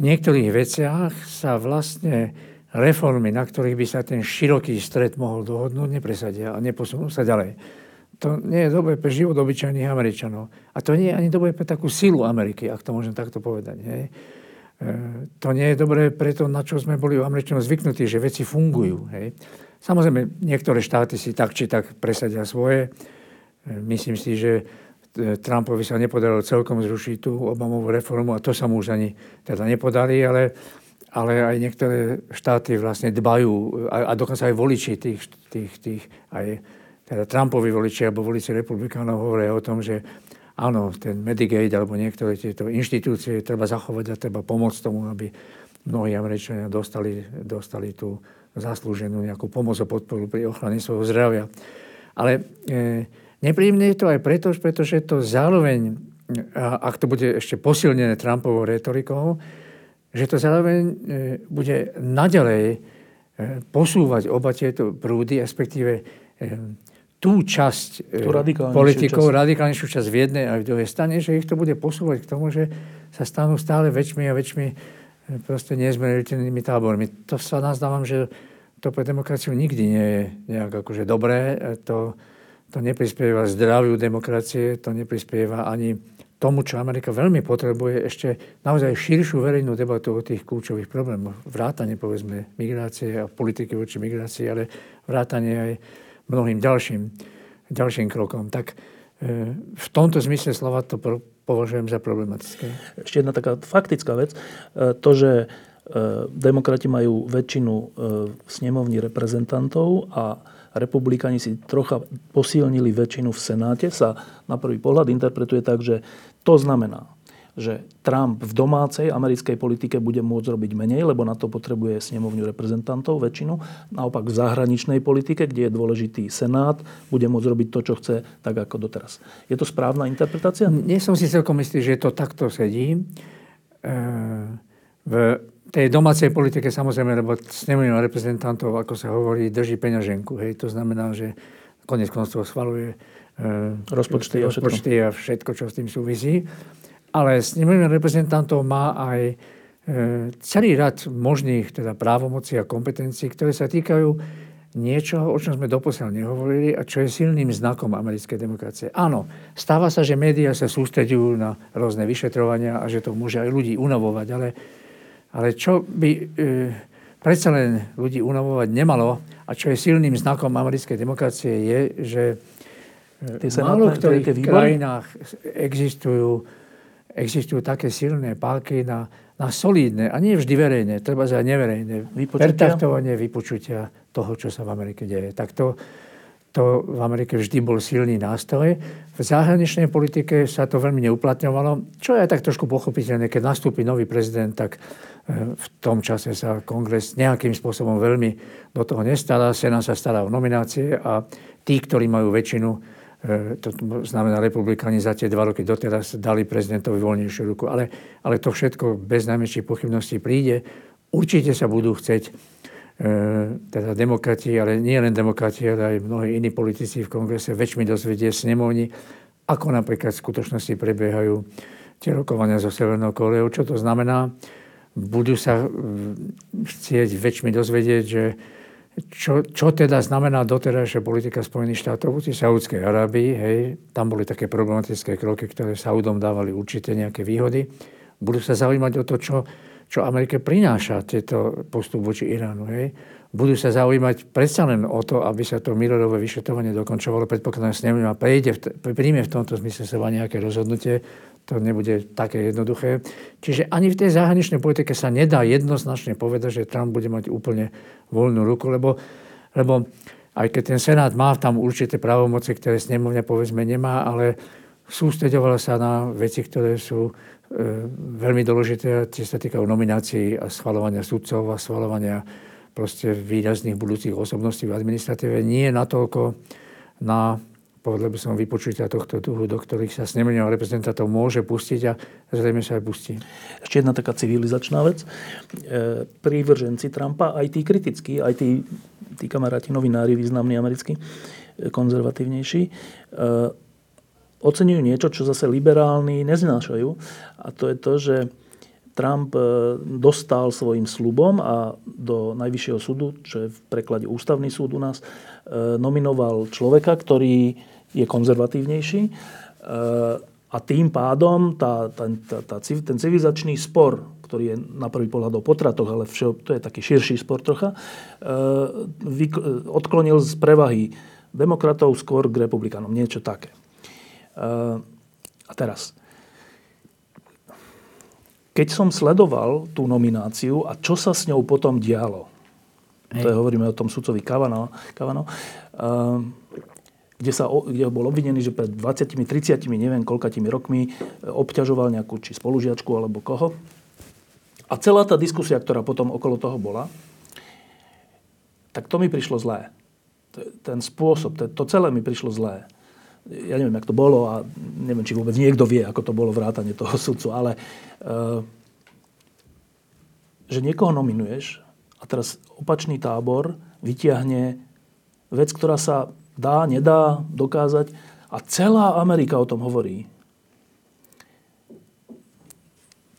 v niektorých veciach sa vlastne reformy, na ktorých by sa ten široký stred mohol dohodnúť, nepresadia a neposunú sa ďalej to nie je dobré pre život obyčajných Američanov. A to nie je ani dobré pre takú silu Ameriky, ak to môžem takto povedať. Hej. E, to nie je dobré pre to, na čo sme boli u Američanov zvyknutí, že veci fungujú. Hej. Samozrejme, niektoré štáty si tak či tak presadia svoje. E, myslím si, že Trumpovi sa nepodarilo celkom zrušiť tú Obamovú reformu a to sa mu už ani teda nepodali, ale, ale aj niektoré štáty vlastne dbajú a, a dokonca aj voliči tých, tých, tých aj teda Trumpovi voliči alebo voliči republikánov hovoria o tom, že áno, ten Medigate alebo niektoré tieto inštitúcie treba zachovať a treba pomôcť tomu, aby mnohí Američania dostali, dostali tú zaslúženú nejakú pomoc a podporu pri ochrane svojho zdravia. Ale e, nepríjemné je to aj preto, pretože to zároveň, ak to bude ešte posilnené Trumpovou retorikou, že to zároveň e, bude naďalej e, posúvať oba tieto prúdy, respektíve e, tú časť tú politikov, časť. radikálnejšiu časť v jednej a v druhej strane, že ich to bude posúvať k tomu, že sa stanú stále väčšmi a väčšmi proste nezmeriteľnými tábormi. To sa nazdávam, že to pre demokraciu nikdy nie je nejak akože dobré. To, to neprispieva zdraviu demokracie, to neprispieva ani tomu, čo Amerika veľmi potrebuje, ešte naozaj širšiu verejnú debatu o tých kľúčových problémoch. Vrátanie, povedzme, migrácie a politiky voči migrácii, ale vrátanie aj mnohým ďalším, ďalším krokom. Tak e, v tomto zmysle slova to považujem za problematické. Ešte jedna taká faktická vec. E, to, že e, demokrati majú väčšinu v snemovni reprezentantov a republikáni si trocha posilnili väčšinu v Senáte, sa na prvý pohľad interpretuje tak, že to znamená, že Trump v domácej americkej politike bude môcť robiť menej, lebo na to potrebuje snemovňu reprezentantov, väčšinu. Naopak v zahraničnej politike, kde je dôležitý Senát, bude môcť robiť to, čo chce, tak ako doteraz. Je to správna interpretácia? Nie som si celkom istý, že to takto sedí. E, v tej domácej politike samozrejme, lebo snemovňa reprezentantov, ako sa hovorí, drží peňaženku. Hej. To znamená, že konec koncov schvaluje e, rozpočty, rozpočty a všetko, čo s tým súvisí. Ale snemovňa reprezentantov má aj e, celý rad možných teda právomocí a kompetencií, ktoré sa týkajú niečoho, o čom sme doposiaľ nehovorili a čo je silným znakom americkej demokracie. Áno, stáva sa, že médiá sa sústredujú na rôzne vyšetrovania a že to môže aj ľudí unavovať, ale ale čo by e, predsa len ľudí unavovať nemalo a čo je silným znakom americkej demokracie je, že v e, málo ktorých krajinách existujú, existujú také silné páky na, na solidné, a nie vždy verejné, treba za neverejné, pertaktovanie vypočutia toho, čo sa v Amerike deje. Tak to, to v Amerike vždy bol silný nástroj. V zahraničnej politike sa to veľmi neuplatňovalo, čo je aj tak trošku pochopiteľné, keď nastúpi nový prezident, tak v tom čase sa kongres nejakým spôsobom veľmi do toho nestará. Senát sa stará o nominácie a tí, ktorí majú väčšinu, e, to znamená republikáni za tie dva roky doteraz dali prezidentovi voľnejšiu ruku. Ale, ale to všetko bez najmenších pochybností príde. Určite sa budú chceť e, teda demokrati, ale nie len demokrati, ale aj mnohí iní politici v kongrese väčšmi dozvedie snemovni, ako napríklad v skutočnosti prebiehajú tie rokovania so Severnou Koreou. Čo to znamená? budú sa mm, chcieť väčšmi dozvedieť, že čo, čo teda znamená doterajšia politika Spojených štátov voči Saudskej Arábii. Hej, tam boli také problematické kroky, ktoré Saudom dávali určite nejaké výhody. Budú sa zaujímať o to, čo, čo Amerike prináša tieto postup voči Iránu. Hej. Budú sa zaujímať predsa len o to, aby sa to mirorové vyšetrovanie dokončovalo. Predpokladám, s a prejde, príjme v tomto zmysle seba nejaké rozhodnutie to nebude také jednoduché. Čiže ani v tej zahraničnej politike sa nedá jednoznačne povedať, že Trump bude mať úplne voľnú ruku, lebo, lebo aj keď ten Senát má tam určité právomoci, ktoré snemovňa povedzme nemá, ale sústredovala sa na veci, ktoré sú veľmi dôležité, tie sa týkajú nominácií a schvalovania sudcov a schvalovania proste výrazných budúcich osobností v administratíve. Nie natoľko na povedal by som, vypočutia tohto druhu, do ktorých sa snemenia reprezentantov môže pustiť a zrejme sa aj pustí. Ešte jedna taká civilizačná vec. E, prívrženci Trumpa, aj tí kritickí, aj tí, tí kamaráti, novinári, významní americkí, e, konzervatívnejší, e, oceňujú niečo, čo zase liberálni neznášajú. A to je to, že Trump e, dostal svojim slubom a do Najvyššieho súdu, čo je v preklade Ústavný súd u nás, e, nominoval človeka, ktorý je konzervatívnejší e, a tým pádom tá, tá, tá, tá, ten civilizačný spor, ktorý je na prvý pohľad o potratoch, ale všeo, to je taký širší spor trocha, odklonil z prevahy demokratov skôr k republikánom. Niečo také. A teraz, keď som sledoval tú nomináciu a čo sa s ňou potom dialo, Hej. to je, hovoríme o tom sudcovi Kavano, Kavano uh, kde, sa, kde bol obvinený, že pred 20, 30, neviem koľkatými rokmi e, obťažoval nejakú či spolužiačku alebo koho. A celá tá diskusia, ktorá potom okolo toho bola, tak to mi prišlo zlé. Ten spôsob, to celé mi prišlo zlé. Ja neviem, jak to bolo a neviem, či vôbec niekto vie, ako to bolo vrátanie toho sudcu, ale uh, že niekoho nominuješ a teraz opačný tábor vytiahne vec, ktorá sa dá, nedá dokázať. A celá Amerika o tom hovorí.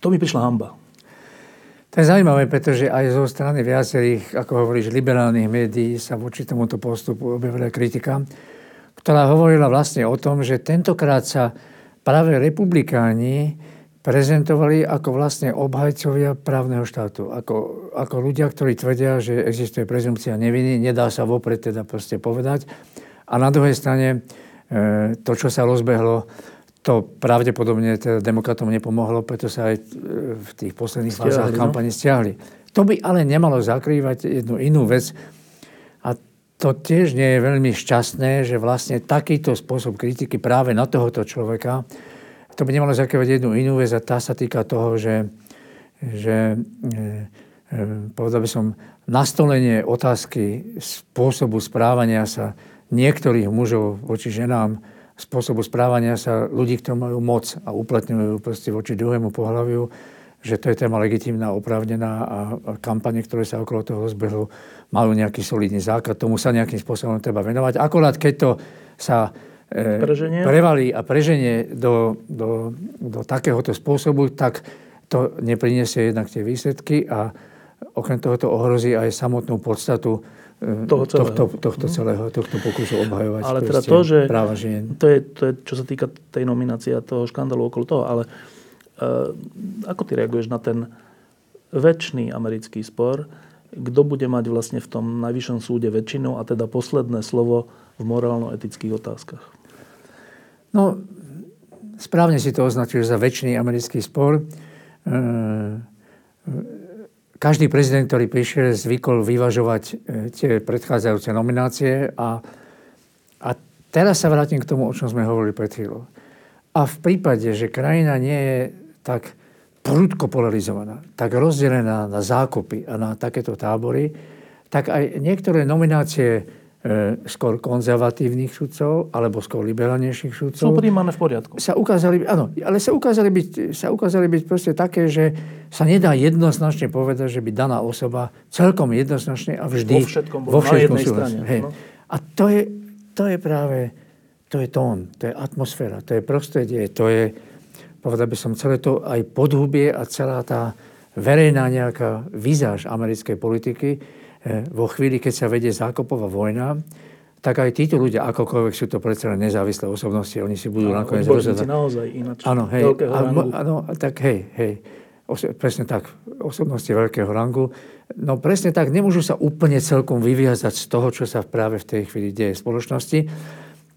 To mi prišla hamba. To je zaujímavé, pretože aj zo strany viacerých, ako hovoríš, liberálnych médií sa voči tomuto postupu objavila kritika, ktorá hovorila vlastne o tom, že tentokrát sa práve republikáni prezentovali ako vlastne obhajcovia právneho štátu. Ako, ako ľudia, ktorí tvrdia, že existuje prezumcia neviny, nedá sa vopred teda proste povedať. A na druhej strane e, to, čo sa rozbehlo, to pravdepodobne teda demokratom nepomohlo, preto sa aj e, v tých posledných fázach no? kampane stiahli. To by ale nemalo zakrývať jednu inú vec. To tiež nie je veľmi šťastné, že vlastne takýto spôsob kritiky práve na tohoto človeka to by nemalo zakrývať jednu inú vec a tá sa týka toho, že, že e, e, povedal by som, nastolenie otázky spôsobu správania sa niektorých mužov voči ženám, spôsobu správania sa ľudí, ktorí majú moc a uplatňujú proste voči druhému pohľaviu, že to je téma legitimná, oprávnená a kampane, ktoré sa okolo toho rozbehu, majú nejaký solidný základ, tomu sa nejakým spôsobom treba venovať. Akorát keď to sa E, preženie? prevalí a preženie do, do, do takéhoto spôsobu, tak to nepriniesie jednak tie výsledky a okrem toho to ohrozí aj samotnú podstatu e, toho celého. Tohto, tohto mhm. celého, tohto pokusu obhajovať ale teda to, že práva žien. To je, to je, čo sa týka tej nominácie a toho škandalu okolo toho, ale uh, ako ty reaguješ na ten väčší americký spor, kto bude mať vlastne v tom najvyššom súde väčšinu a teda posledné slovo v morálno-etických otázkach? No, správne si to označuje za väčší americký spor. E, každý prezident, ktorý prišiel, zvykol vyvažovať e, tie predchádzajúce nominácie a, a teraz sa vrátim k tomu, o čom sme hovorili pred chvíľou. A v prípade, že krajina nie je tak prudko polarizovaná, tak rozdelená na zákopy a na takéto tábory, tak aj niektoré nominácie E, skôr konzervatívnych sudcov alebo skôr liberálnejších sudcov. Sú príjmané v poriadku. Sa ukázali, áno, ale sa ukázali, byť, sa ukázali byť proste také, že sa nedá jednoznačne povedať, že by daná osoba celkom jednoznačne a vždy vo všetkom, vo všetkom na strane. No. A to je, to je práve, to je tón, to je atmosféra, to je prostredie, to je, povedal by som, celé to aj podhubie a celá tá verejná nejaká vizáž americkej politiky, E, vo chvíli, keď sa vedie zákopová vojna, tak aj títo ľudia, akokoľvek sú to predsa nezávislé osobnosti, oni si budú no, nakoniec rozhodať. naozaj ináč. Áno, hej. Áno, tak hej, hej. Oso, presne tak, osobnosti veľkého rangu. No presne tak, nemôžu sa úplne celkom vyviazať z toho, čo sa práve v tej chvíli deje v spoločnosti.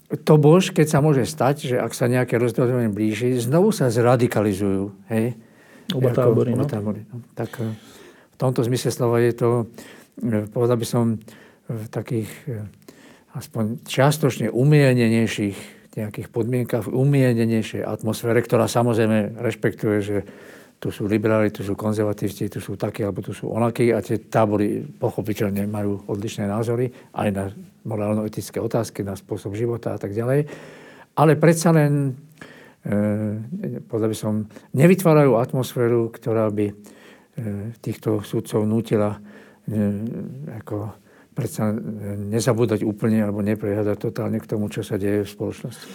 To bož, keď sa môže stať, že ak sa nejaké rozhodovanie blíži, znovu sa zradikalizujú. Hej? Oba tábory, no. no. Tak e, v tomto zmysle slova je to E, povedal by som, v takých e, aspoň čiastočne umiernenejších nejakých podmienkach, v umiernenejšej atmosfére, ktorá samozrejme rešpektuje, že tu sú liberáli, tu sú konzervatívci, tu sú takí, alebo tu sú onakí a tie tábory pochopiteľne majú odlišné názory aj na morálno-etické otázky, na spôsob života a tak ďalej. Ale predsa len, e, povedal by som, nevytvárajú atmosféru, ktorá by e, týchto súdcov nutila ako predsa nezabúdať úplne alebo neprehľadať totálne k tomu, čo sa deje v spoločnosti.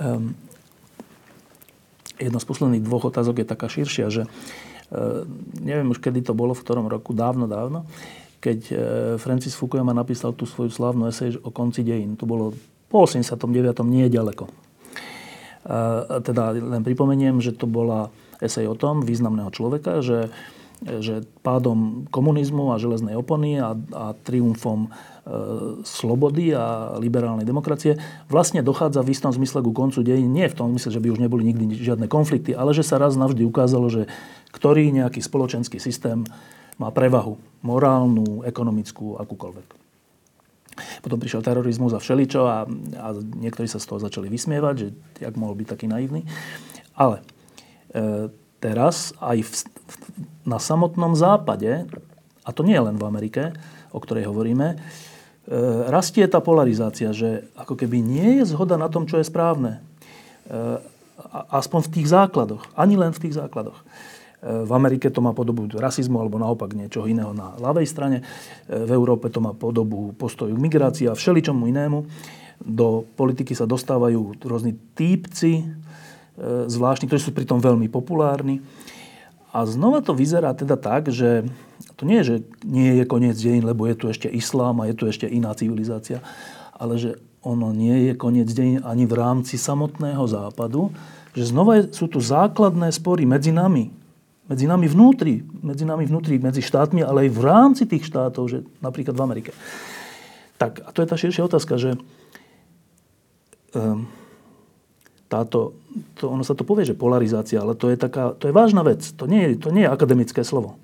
Um, jedna z posledných dvoch otázok je taká širšia, že uh, neviem už, kedy to bolo, v ktorom roku, dávno, dávno, keď uh, Francis Fukuyama napísal tú svoju slávnu esej o konci dejín. To bolo po 89. nie ďaleko. Teda len pripomeniem, že to bola esej o tom významného človeka, že že pádom komunizmu a železnej opony a, a triumfom e, slobody a liberálnej demokracie vlastne dochádza v istom zmysle ku koncu dejín. Nie v tom zmysle, že by už neboli nikdy žiadne konflikty, ale že sa raz navždy ukázalo, že ktorý nejaký spoločenský systém má prevahu morálnu, ekonomickú, akúkoľvek. Potom prišiel terorizmus a všeličo a, a niektorí sa z toho začali vysmievať, že jak mohol byť taký naivný. Ale e, teraz aj v, na samotnom západe, a to nie je len v Amerike, o ktorej hovoríme, e, rastie tá polarizácia, že ako keby nie je zhoda na tom, čo je správne. E, aspoň v tých základoch. Ani len v tých základoch. V Amerike to má podobu rasizmu alebo naopak niečoho iného na ľavej strane. V Európe to má podobu postoju k migrácii a všeličomu inému. Do politiky sa dostávajú rôzni týpci, e, zvláštni, ktorí sú pritom veľmi populárni. A znova to vyzerá teda tak, že to nie je, že nie je koniec dejín, lebo je tu ešte islám a je tu ešte iná civilizácia, ale že ono nie je koniec dejín ani v rámci samotného západu, že znova sú tu základné spory medzi nami, medzi nami vnútri, medzi nami vnútri, medzi štátmi, ale aj v rámci tých štátov, že napríklad v Amerike. Tak, a to je tá širšia otázka, že um, táto, to, ono sa to povie, že polarizácia, ale to je, taká, to je vážna vec. To nie, je, to nie je akademické slovo.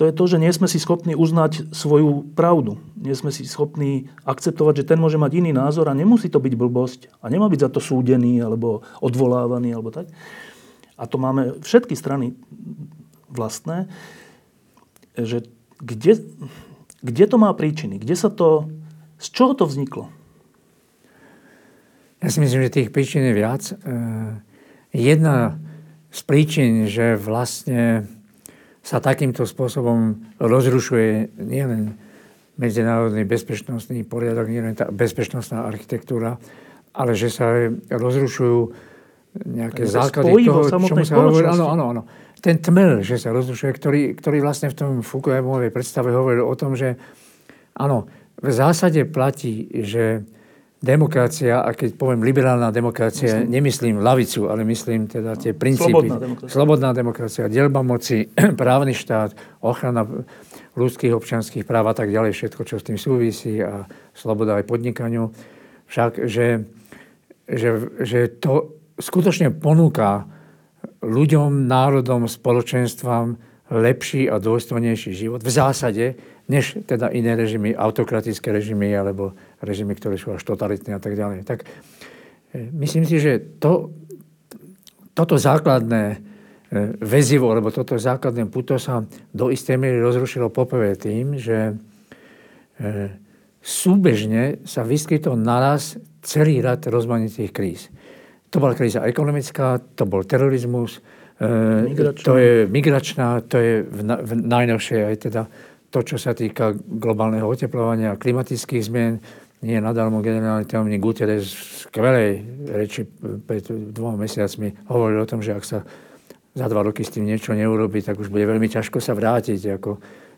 To je to, že nie sme si schopní uznať svoju pravdu. Nie sme si schopní akceptovať, že ten môže mať iný názor a nemusí to byť blbosť a nemá byť za to súdený alebo odvolávaný alebo tak. A to máme všetky strany vlastné, že kde, kde to má príčiny? Kde sa to... Z čoho to vzniklo? Ja si myslím, že tých príčin je viac. E, jedna z príčin, že vlastne sa takýmto spôsobom rozrušuje nielen medzinárodný bezpečnostný poriadok, nielen tá bezpečnostná architektúra, ale že sa rozrušujú nejaké základy toho, čomu sa hovorí. Áno, áno, áno ten tmel, že sa rozlišuje, ktorý, ktorý vlastne v tom Foucaultovej predstave hovoril o tom, že áno, v zásade platí, že demokracia, a keď poviem liberálna demokracia, myslím. nemyslím lavicu, ale myslím teda tie princípy. Slobodná demokracia. Slobodná demokracia, delba moci, právny štát, ochrana ľudských občanských práv a tak ďalej, všetko, čo s tým súvisí a sloboda aj podnikaniu. Však, že, že, že to skutočne ponúka ľuďom, národom, spoločenstvám lepší a dôstojnejší život v zásade, než teda iné režimy, autokratické režimy alebo režimy, ktoré sú až totalitné a tak ďalej. Tak e, myslím si, že to, toto základné e, väzivo, alebo toto základné puto sa do istej miery rozrušilo poprvé tým, že e, súbežne sa vyskytol naraz celý rad rozmanitých kríz. To bola kríza ekonomická, to bol terorizmus, e, migračná. to je migračná, to je v, v najnovšej aj teda to, čo sa týka globálneho oteplovania a klimatických zmien. Nie nadarmo generálny tajomník Guterres v skvelej reči pred dvoma mesiacmi hovoril o tom, že ak sa za dva roky s tým niečo neurobi, tak už bude veľmi ťažko sa vrátiť ako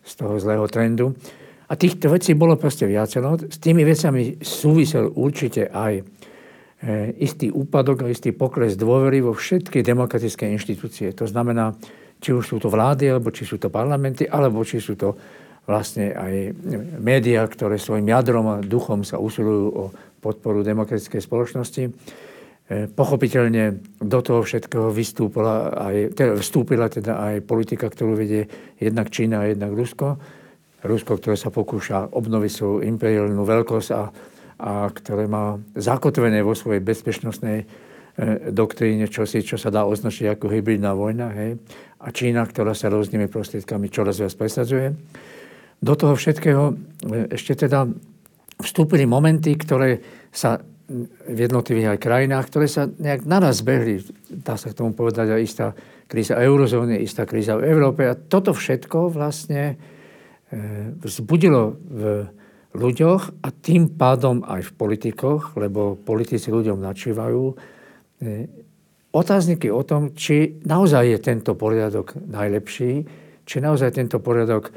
z toho zlého trendu. A týchto vecí bolo proste viacero. S tými vecami súvisel určite aj istý úpadok a istý pokles dôvery vo všetky demokratické inštitúcie. To znamená, či už sú to vlády, alebo či sú to parlamenty, alebo či sú to vlastne aj médiá, ktoré svojim jadrom a duchom sa usilujú o podporu demokratickej spoločnosti. E, pochopiteľne do toho všetkého vystúpila aj, teda vstúpila teda aj politika, ktorú vedie jednak Čína a jednak Rusko. Rusko, ktoré sa pokúša obnoviť svoju imperiálnu veľkosť a a ktoré má zakotvené vo svojej bezpečnostnej e, doktríne čosi, čo sa dá označiť ako hybridná vojna. Hej? A Čína, ktorá sa rôznymi prostriedkami čoraz viac presadzuje. Do toho všetkého e, ešte teda vstúpili momenty, ktoré sa v jednotlivých aj krajinách, ktoré sa nejak naraz zbehli. Dá sa k tomu povedať aj istá kríza eurozóny, istá kríza v Európe. A toto všetko vlastne e, vzbudilo v ľuďoch a tým pádom aj v politikoch, lebo politici ľuďom načívajú, e, otázniky o tom, či naozaj je tento poriadok najlepší, či naozaj tento poriadok e,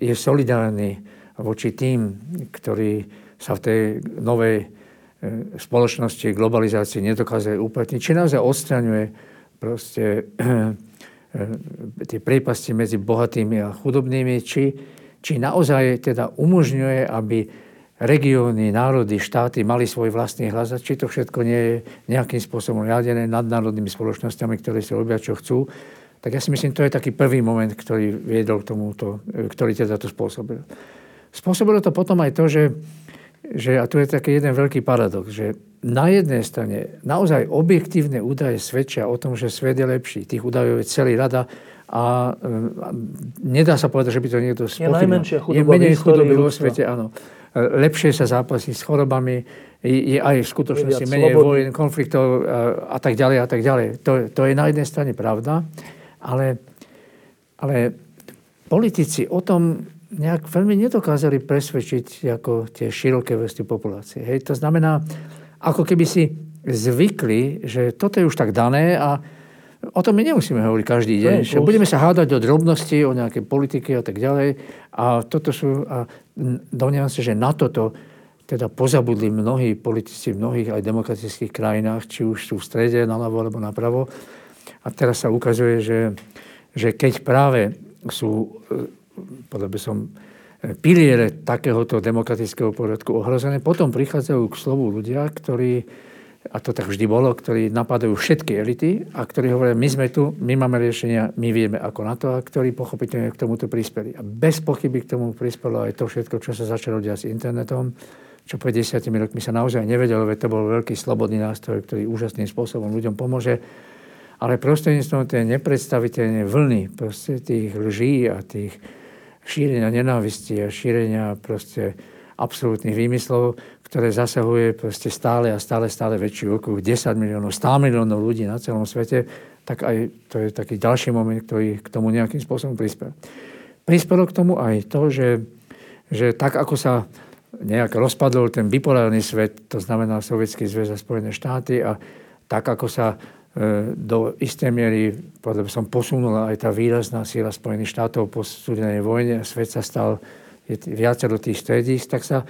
je solidárny voči tým, ktorí sa v tej novej e, spoločnosti, globalizácii nedokázajú uplatniť, či naozaj odstraňuje proste tie prípasti medzi bohatými a chudobnými, či či naozaj teda umožňuje, aby regióny, národy, štáty mali svoj vlastný hlas či to všetko nie je nejakým spôsobom riadené nadnárodnými spoločnosťami, ktoré si robia, čo chcú. Tak ja si myslím, to je taký prvý moment, ktorý viedol k tomuto, ktorý teda to spôsobil. Spôsobilo to potom aj to, že, že a tu je taký jeden veľký paradox, že na jednej strane naozaj objektívne údaje svedčia o tom, že svet je lepší. Tých údajov je celý rada a, a nedá sa povedať, že by to niekto spochybnil. Je najmenšia chudoba Je menej chudoby vo svete, áno. Lepšie sa zápasí s chorobami, je, aj v skutočnosti menej vojen, konfliktov a, a tak ďalej a tak ďalej. To, to je na jednej strane pravda, ale, ale politici o tom nejak veľmi nedokázali presvedčiť ako tie široké vrsty populácie. Hej. To znamená, ako keby si zvykli, že toto je už tak dané a o tom my nemusíme hovoriť každý deň. Že budeme sa hádať o drobnosti, o nejaké politiky a tak ďalej. A toto sú, a domnievam sa, že na toto teda pozabudli mnohí politici v mnohých aj demokratických krajinách, či už sú v strede, naľavo alebo napravo. A teraz sa ukazuje, že, že keď práve sú povedal by som, piliere takéhoto demokratického poriadku ohrozené. Potom prichádzajú k slovu ľudia, ktorí, a to tak vždy bolo, ktorí napadajú všetky elity a ktorí hovoria, my sme tu, my máme riešenia, my vieme ako na to a ktorí pochopiteľne k tomuto prispeli. A bez pochyby k tomu prispelo aj to všetko, čo sa začalo diať s internetom, čo pred desiatimi rokmi sa naozaj nevedelo, veď to bol veľký slobodný nástroj, ktorý úžasným spôsobom ľuďom pomôže ale prostredníctvom tej nepredstaviteľnej vlny proste tých lží a tých šírenia nenávisti a šírenia proste absolútnych výmyslov, ktoré zasahuje proste stále a stále, stále väčší okruh, 10 miliónov, 100 miliónov ľudí na celom svete, tak aj to je taký ďalší moment, ktorý k tomu nejakým spôsobom prispel. Prispelo k tomu aj to, že, že tak ako sa nejak rozpadol ten bipolárny svet, to znamená Sovietský zväz a Spojené štáty a tak ako sa E, do istej miery, by som, posunula aj tá výrazná síla Spojených štátov po studenej vojne a svet sa stal viacero tých stredísk, tak sa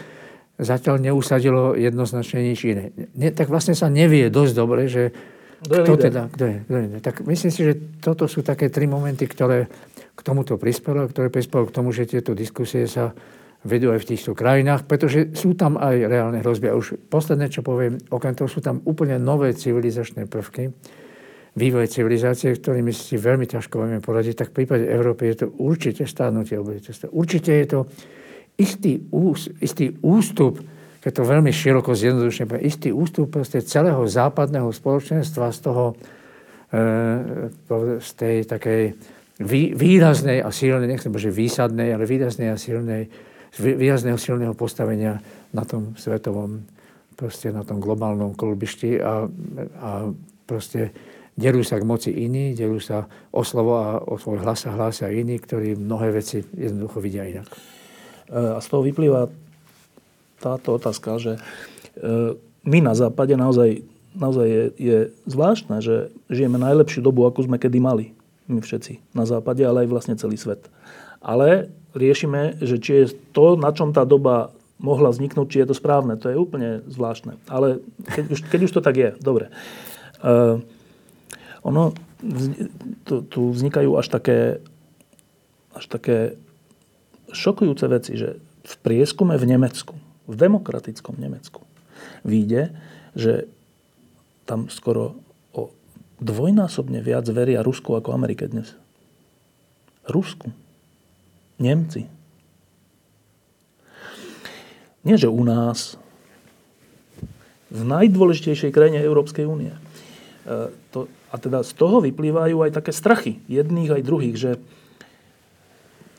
zatiaľ neusadilo jednoznačne nič iné. Ne, tak vlastne sa nevie dosť dobre, že kto, kto teda, kto je, kto je. Tak myslím si, že toto sú také tri momenty, ktoré k tomuto prispelo, ktoré prispelo k tomu, že tieto diskusie sa vedú aj v týchto krajinách, pretože sú tam aj reálne hrozby. A už posledné, čo poviem, okrem toho sú tam úplne nové civilizačné prvky, vývoj civilizácie, ktorými si veľmi ťažko vieme poradiť, tak v prípade Európy je to určite stárnutie obyvateľstva. Určite je to istý, ús, istý ústup, keď to veľmi široko zjednodušne istý ústup proste celého západného spoločenstva z toho, e, z tej takej výraznej a silnej, nechcem že výsadnej, ale výraznej a silnej výrazného silného postavenia na tom svetovom, proste na tom globálnom kolbišti a, a proste derú sa k moci iní, derú sa o slovo a o svoj hlas a hlásia iní, ktorí mnohé veci jednoducho vidia inak. E, a z toho vyplýva táto otázka, že e, my na západe naozaj, naozaj je, je zvláštne, že žijeme najlepšiu dobu, akú sme kedy mali. My všetci na západe, ale aj vlastne celý svet. Ale riešime, že či je to, na čom tá doba mohla vzniknúť, či je to správne. To je úplne zvláštne. Ale keď už, keď už to tak je, dobre. Uh, ono, tu, tu vznikajú až také, až také šokujúce veci, že v prieskume v Nemecku, v demokratickom Nemecku, vyjde, že tam skoro o dvojnásobne viac veria Rusku ako Amerike dnes. Rusku. Nemci. Nie, že u nás, v najdôležitejšej krajine Európskej únie. E, a teda z toho vyplývajú aj také strachy jedných aj druhých, že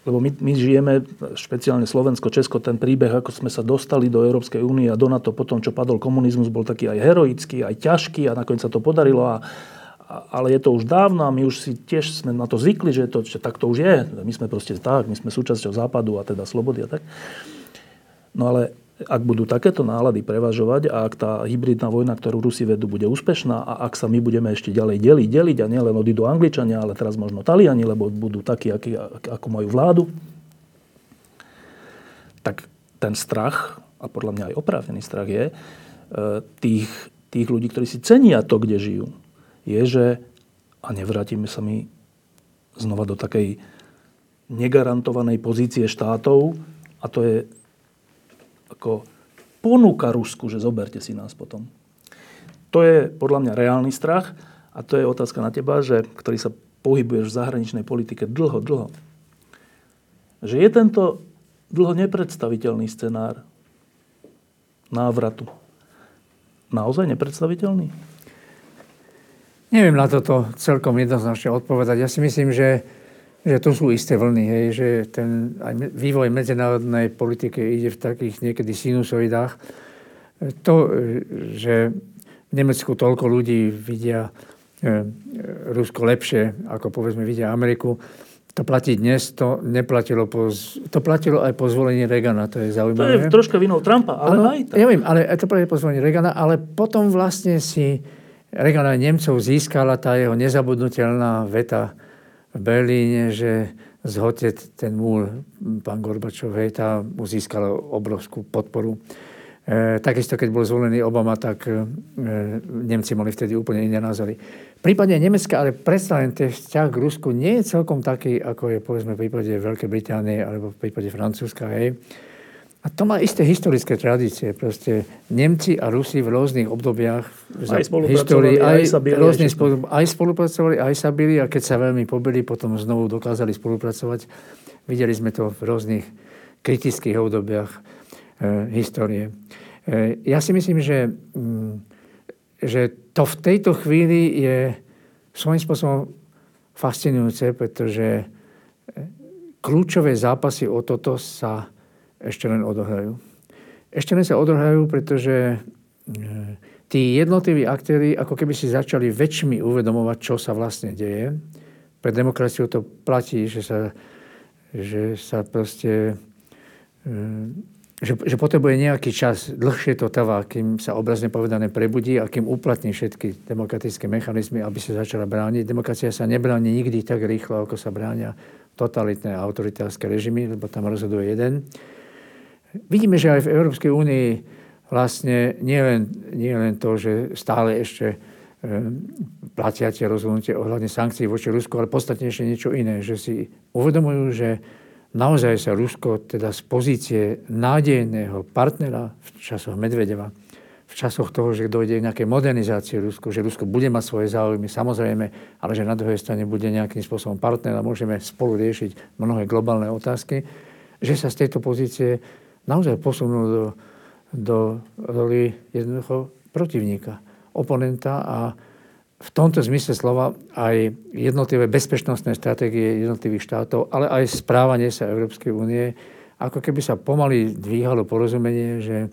lebo my, my žijeme, špeciálne Slovensko, Česko, ten príbeh, ako sme sa dostali do Európskej únie a do NATO potom, čo padol komunizmus, bol taký aj heroický, aj ťažký a nakoniec sa to podarilo a ale je to už dávno a my už si tiež sme na to zvykli, že, to, že tak to už je. My sme proste tak, my sme súčasťou západu a teda slobody a tak. No ale ak budú takéto nálady prevažovať a ak tá hybridná vojna, ktorú Rusi vedú, bude úspešná a ak sa my budeme ešte ďalej deliť, deliť a nielen odídu Angličania, ale teraz možno Taliani, lebo budú takí, aký, ako majú vládu, tak ten strach, a podľa mňa aj oprávnený strach je, e, tých, tých ľudí, ktorí si cenia to, kde žijú, je, že a nevrátime sa my znova do takej negarantovanej pozície štátov a to je ako ponuka Rusku, že zoberte si nás potom. To je podľa mňa reálny strach a to je otázka na teba, že, ktorý sa pohybuješ v zahraničnej politike dlho, dlho. Že je tento dlho nepredstaviteľný scenár návratu naozaj nepredstaviteľný? Neviem na toto celkom jednoznačne odpovedať. Ja si myslím, že, že to sú isté vlny, hej, že ten aj vývoj medzinárodnej politiky ide v takých niekedy sinusoidách. To, že v Nemecku toľko ľudí vidia e, Rusko lepšie, ako povedzme vidia Ameriku, to platí dnes, to neplatilo po, to platilo aj po zvolení Regana, to je zaujímavé. To je troška vinou Trumpa, ale ano, aj tak. Ja viem, ale to platilo po zvolení Regana, ale potom vlastne si Regan aj Nemcov získala tá jeho nezabudnutelná veta v Berlíne, že zhote ten múl, pán Gorbačov, hej, tá mu získala obrovskú podporu. E, takisto, keď bol zvolený Obama, tak e, Nemci mali vtedy úplne iné názory. V prípade Nemecka, ale predsa len ten vzťah k Rusku nie je celkom taký, ako je povedzme v prípade Veľkej Británie alebo v prípade Francúzska. Hej. A to má isté historické tradície. Proste Nemci a Rusi v rôznych obdobiach aj histórii, aj, aj sa byli. Rôzne aj, spolu, aj spolupracovali, aj sa byli a keď sa veľmi pobili, potom znovu dokázali spolupracovať. Videli sme to v rôznych kritických obdobiach e, histórie. E, ja si myslím, že, mm, že to v tejto chvíli je svojím spôsobom fascinujúce, pretože e, kľúčové zápasy o toto sa ešte len odohrajú. Ešte len sa odohrajú, pretože e, tí jednotliví aktéry ako keby si začali väčšmi uvedomovať, čo sa vlastne deje. Pre demokraciu to platí, že sa, že sa proste že, že potrebuje nejaký čas, dlhšie to trvá, kým sa obrazne povedané prebudí a kým uplatní všetky demokratické mechanizmy, aby sa začala brániť. Demokracia sa nebráni nikdy tak rýchlo, ako sa bránia totalitné autoritárske režimy, lebo tam rozhoduje jeden. Vidíme, že aj v Európskej únii vlastne nie len, nie len to, že stále ešte e, platia tie rozhodnutie ohľadne sankcií voči Rusku, ale podstatne ešte niečo iné, že si uvedomujú, že naozaj sa Rusko teda z pozície nádejného partnera v časoch Medvedeva, v časoch toho, že dojde k nejakej modernizácii Rusku, že Rusko bude mať svoje záujmy, samozrejme, ale že na druhej strane bude nejakým spôsobom partner a môžeme spolu riešiť mnohé globálne otázky, že sa z tejto pozície naozaj posunú do, do roli jednoducho protivníka, oponenta a v tomto zmysle slova aj jednotlivé bezpečnostné stratégie jednotlivých štátov, ale aj správanie sa Európskej únie, ako keby sa pomaly dvíhalo porozumenie, že e,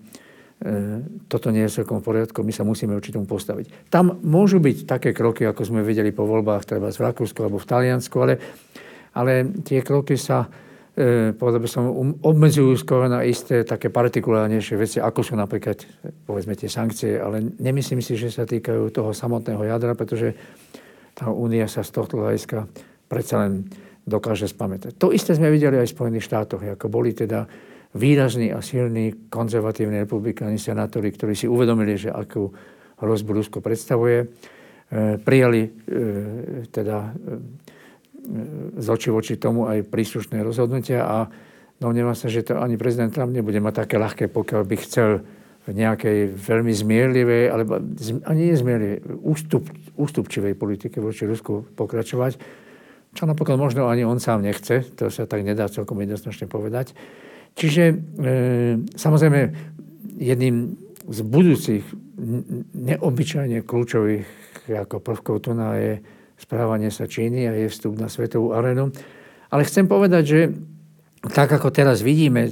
toto nie je celkom v poriadku, my sa musíme určitom postaviť. Tam môžu byť také kroky, ako sme videli po voľbách, treba v Rakúsku alebo v Taliansku, ale, ale tie kroky sa povedal by som, um, obmedzujú skôr na isté také partikulárnejšie veci, ako sú napríklad, povedzme, tie sankcie, ale nemyslím si, že sa týkajú toho samotného jadra, pretože tá únia sa z tohto hľadiska predsa len dokáže spamätať. To isté sme videli aj v Spojených štátoch, ako boli teda výrazní a silní konzervatívni republikáni senátori, ktorí si uvedomili, že akú hrozbu Rusko predstavuje, e, prijali e, teda z oči voči tomu aj príslušné rozhodnutia a domnievam sa, že to ani prezident Trump nebude mať také ľahké, pokiaľ by chcel v nejakej veľmi zmierlivej, alebo ani nezmierlivej, ústup, ústupčivej politike voči Rusku pokračovať, čo napokon možno ani on sám nechce, to sa tak nedá celkom jednoznačne povedať. Čiže e, samozrejme jedným z budúcich neobyčajne kľúčových ako prvkov tu je správanie sa Číny a je vstup na svetovú arénu. Ale chcem povedať, že tak ako teraz vidíme,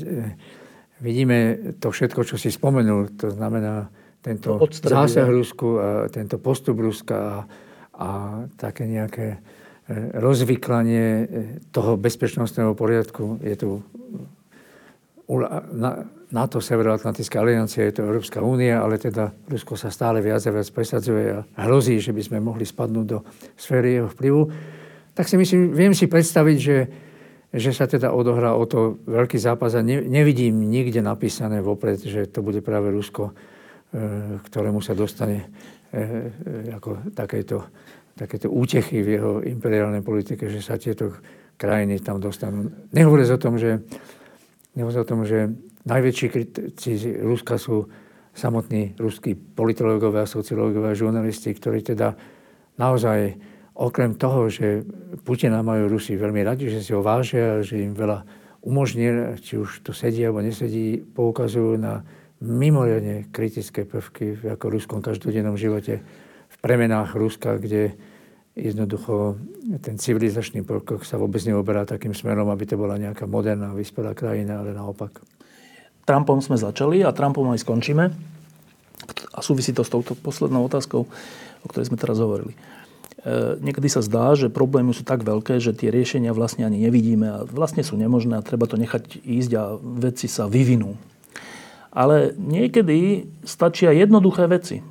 vidíme to všetko, čo si spomenul, to znamená tento zásah Rusku a tento postup Ruska a, a také nejaké e, rozvyklanie e, toho bezpečnostného poriadku. Je tu NATO, Severoatlantická aliancia, je to Európska únia, ale teda Rusko sa stále viac a viac presadzuje a hrozí, že by sme mohli spadnúť do sféry jeho vplyvu. Tak si myslím, viem si predstaviť, že, že sa teda odohrá o to veľký zápas a ne, nevidím nikde napísané vopred, že to bude práve Rusko, e, ktorému sa dostane e, e, ako takéto, takéto útechy v jeho imperiálnej politike, že sa tieto krajiny tam dostanú. Nehovoriac o tom, že, o tom, že Najväčší kritici Ruska sú samotní ruskí politológovia, sociológovia, žurnalisti, ktorí teda naozaj okrem toho, že Putina majú Rusi veľmi radi, že si ho vážia, že im veľa umožní, či už to sedí alebo nesedí, poukazujú na mimoriadne kritické prvky v ako ruskom každodennom živote, v premenách Ruska, kde jednoducho ten civilizačný pokrok sa vôbec neoberá takým smerom, aby to bola nejaká moderná, vyspelá krajina, ale naopak. Trumpom sme začali a Trumpom aj skončíme. A súvisí to s touto poslednou otázkou, o ktorej sme teraz hovorili. niekedy sa zdá, že problémy sú tak veľké, že tie riešenia vlastne ani nevidíme a vlastne sú nemožné a treba to nechať ísť a veci sa vyvinú. Ale niekedy stačia jednoduché veci.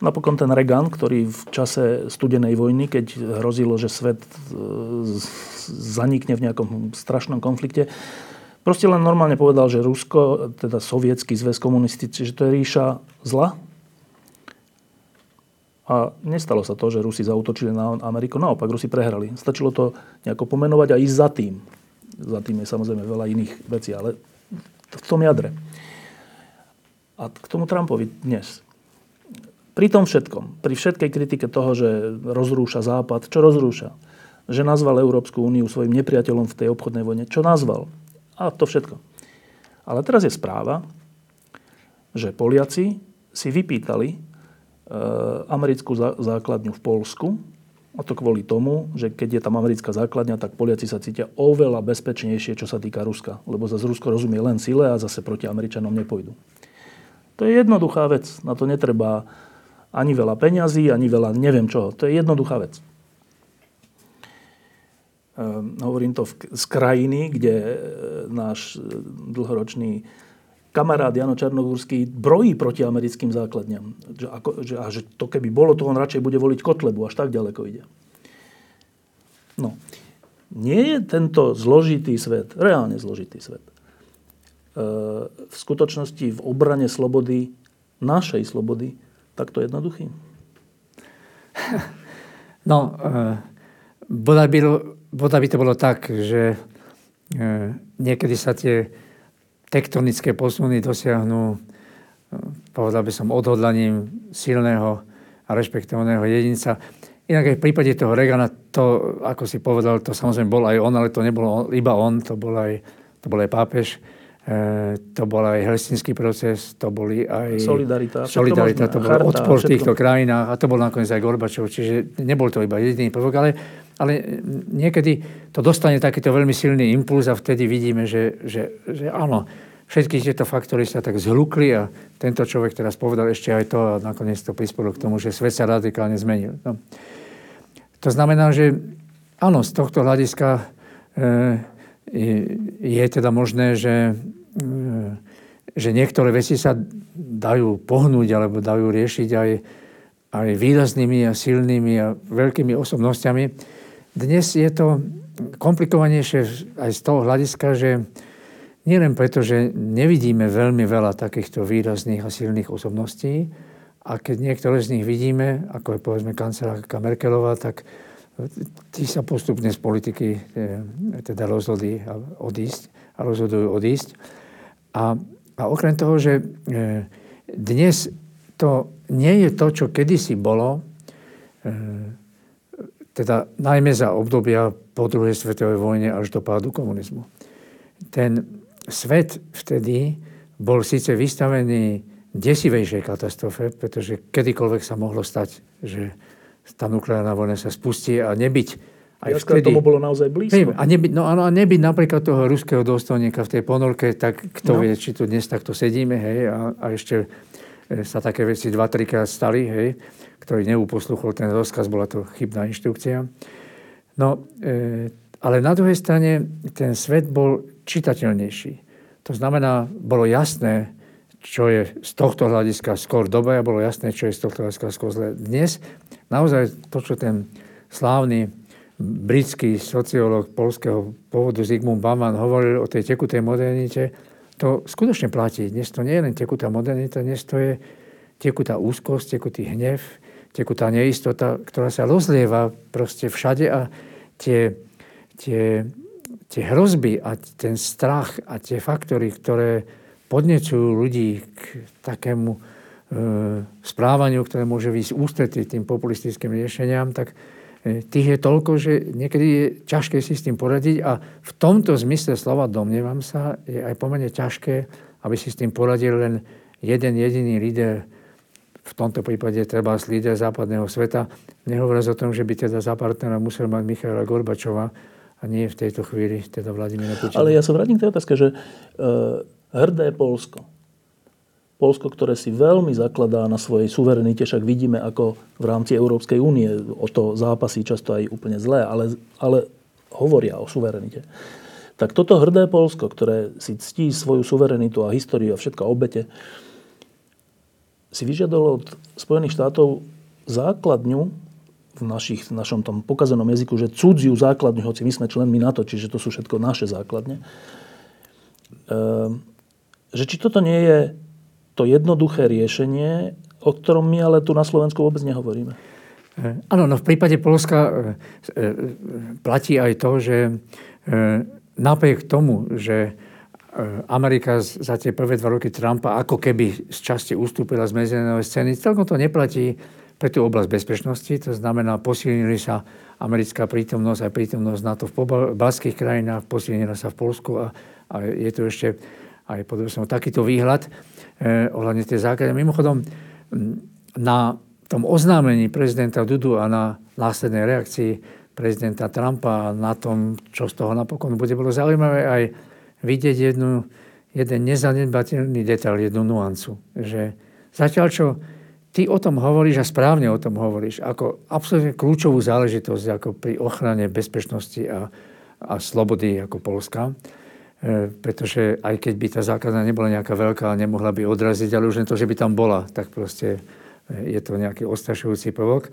Napokon ten Reagan, ktorý v čase studenej vojny, keď hrozilo, že svet e, zanikne v nejakom strašnom konflikte, proste len normálne povedal, že Rusko, teda sovietský zväz komunistický, že to je ríša zla. A nestalo sa to, že Rusi zautočili na Ameriku. Naopak, Rusi prehrali. Stačilo to nejako pomenovať a ísť za tým. Za tým je samozrejme veľa iných vecí, ale v tom jadre. A k tomu Trumpovi dnes. Pri tom všetkom, pri všetkej kritike toho, že rozrúša Západ, čo rozrúša? Že nazval Európsku úniu svojim nepriateľom v tej obchodnej vojne. Čo nazval? A to všetko. Ale teraz je správa, že Poliaci si vypýtali e, americkú základňu v Polsku, a to kvôli tomu, že keď je tam americká základňa, tak Poliaci sa cítia oveľa bezpečnejšie, čo sa týka Ruska. Lebo zase Rusko rozumie len sile a zase proti Američanom nepôjdu. To je jednoduchá vec. Na to netreba ani veľa peňazí, ani veľa neviem čoho. To je jednoduchá vec. Ehm, hovorím to v, z krajiny, kde náš e, dlhoročný kamarát Jano Čarnogórsky brojí proti americkým základňam. Že, ako, že, a že to keby bolo, to on radšej bude voliť Kotlebu, až tak ďaleko ide. No. Nie je tento zložitý svet, reálne zložitý svet, e, v skutočnosti v obrane slobody, našej slobody, takto jednoduchý? No, e, boda by, boda by to bolo tak, že e, niekedy sa tie tektonické posuny dosiahnu, e, povedal by som, odhodlaním silného a rešpektovaného jedinca. Inak aj v prípade toho Regana, to, ako si povedal, to samozrejme bol aj on, ale to nebolo iba on, to bol aj, to bol aj pápež. E, to bol aj helsinský proces, to boli aj... Solidarita. Solidarita, to bol odpor v týchto krajinách a to bol nakoniec aj Gorbačov, čiže nebol to iba jediný prvok, ale, ale niekedy to dostane takýto veľmi silný impuls a vtedy vidíme, že, že, že áno, všetky tieto faktory sa tak zhlukli a tento človek teraz povedal ešte aj to a nakoniec to prispelo k tomu, že svet sa radikálne zmenil. No. To znamená, že áno, z tohto hľadiska e, je teda možné, že, že niektoré veci sa dajú pohnúť alebo dajú riešiť aj, aj výraznými a silnými a veľkými osobnostiami. Dnes je to komplikovanejšie aj z toho hľadiska, že nielen preto, že nevidíme veľmi veľa takýchto výrazných a silných osobností, a keď niektoré z nich vidíme, ako je povedzme kancelárka Merkelová, tak tí sa postupne z politiky e, teda rozhodli odísť a rozhodujú odísť. A, a okrem toho, že e, dnes to nie je to, čo kedysi bolo, e, teda najmä za obdobia po druhej svetovej vojne až do pádu komunizmu. Ten svet vtedy bol síce vystavený desivejšej katastrofe, pretože kedykoľvek sa mohlo stať, že tá nukleárna vojna sa spustí a nebyť aj Jaska vtedy... tomu bolo naozaj blízko. A, nebyť, no, a nebyť napríklad toho ruského dôstojníka v tej ponorke, tak kto no. vie, či tu dnes takto sedíme, hej, a, a ešte sa také veci dva, trikrát stali, hej, ktorý neuposluchol ten rozkaz, bola to chybná inštrukcia. No, e, ale na druhej strane ten svet bol čitateľnejší. To znamená, bolo jasné, čo je z tohto hľadiska skôr dobre a bolo jasné, čo je z tohto hľadiska skôr zle. Dnes naozaj to, čo ten slávny britský sociológ polského pôvodu Zygmunt Bauman hovoril o tej tekutej modernite, to skutočne platí. Dnes to nie je len tekutá modernita, dnes to je tekutá úzkosť, tekutý hnev, tekutá neistota, ktorá sa rozlieva proste všade a tie, tie, tie hrozby a ten strach a tie faktory, ktoré podnecujú ľudí k takému E, správaniu, ktoré môže výsť ústretí tým populistickým riešeniam, tak tých je toľko, že niekedy je ťažké si s tým poradiť a v tomto zmysle slova domnievam sa, je aj pomerne ťažké, aby si s tým poradil len jeden jediný líder, v tomto prípade treba líder západného sveta. Nehovoriac o tom, že by teda za partnera musel mať Michaela Gorbačova a nie v tejto chvíli teda Vladimíra Putina. Ale ja sa vrátim k tej otázke, že uh, hrdé Polsko, Polsko, ktoré si veľmi zakladá na svojej suverenite, však vidíme, ako v rámci Európskej únie o to zápasí často aj úplne zlé, ale, ale hovoria o suverenite. Tak toto hrdé Polsko, ktoré si ctí svoju suverenitu a históriu a všetko obete, si vyžiadalo od Spojených štátov základňu v, našich, v našom tom pokazenom jazyku, že cudziu základňu, hoci my sme členmi NATO, čiže to sú všetko naše základne. Ehm, že či toto nie je to jednoduché riešenie, o ktorom my ale tu na Slovensku vôbec nehovoríme. E, áno, no v prípade Polska e, e, platí aj to, že napriek tomu, že Amerika za tie prvé dva roky Trumpa ako keby z časti ustúpila z medzinárodnej scény, celkom to neplatí pre tú oblasť bezpečnosti. To znamená, posilnili sa americká prítomnosť aj prítomnosť NATO v balských krajinách, posilnila sa v Polsku a, a je tu ešte aj podobne takýto výhľad eh, ohľadne tej základne. Mimochodom, na tom oznámení prezidenta Dudu a na následnej reakcii prezidenta Trumpa na tom, čo z toho napokon bude, bolo zaujímavé aj vidieť jednu, jeden nezanedbateľný detail, jednu nuancu. Že zatiaľ, čo ty o tom hovoríš a správne o tom hovoríš, ako absolútne kľúčovú záležitosť ako pri ochrane bezpečnosti a, a slobody ako Polska. E, pretože aj keď by tá základná nebola nejaká veľká nemohla by odraziť, ale už len to, že by tam bola, tak proste e, je to nejaký ostrašujúci prvok.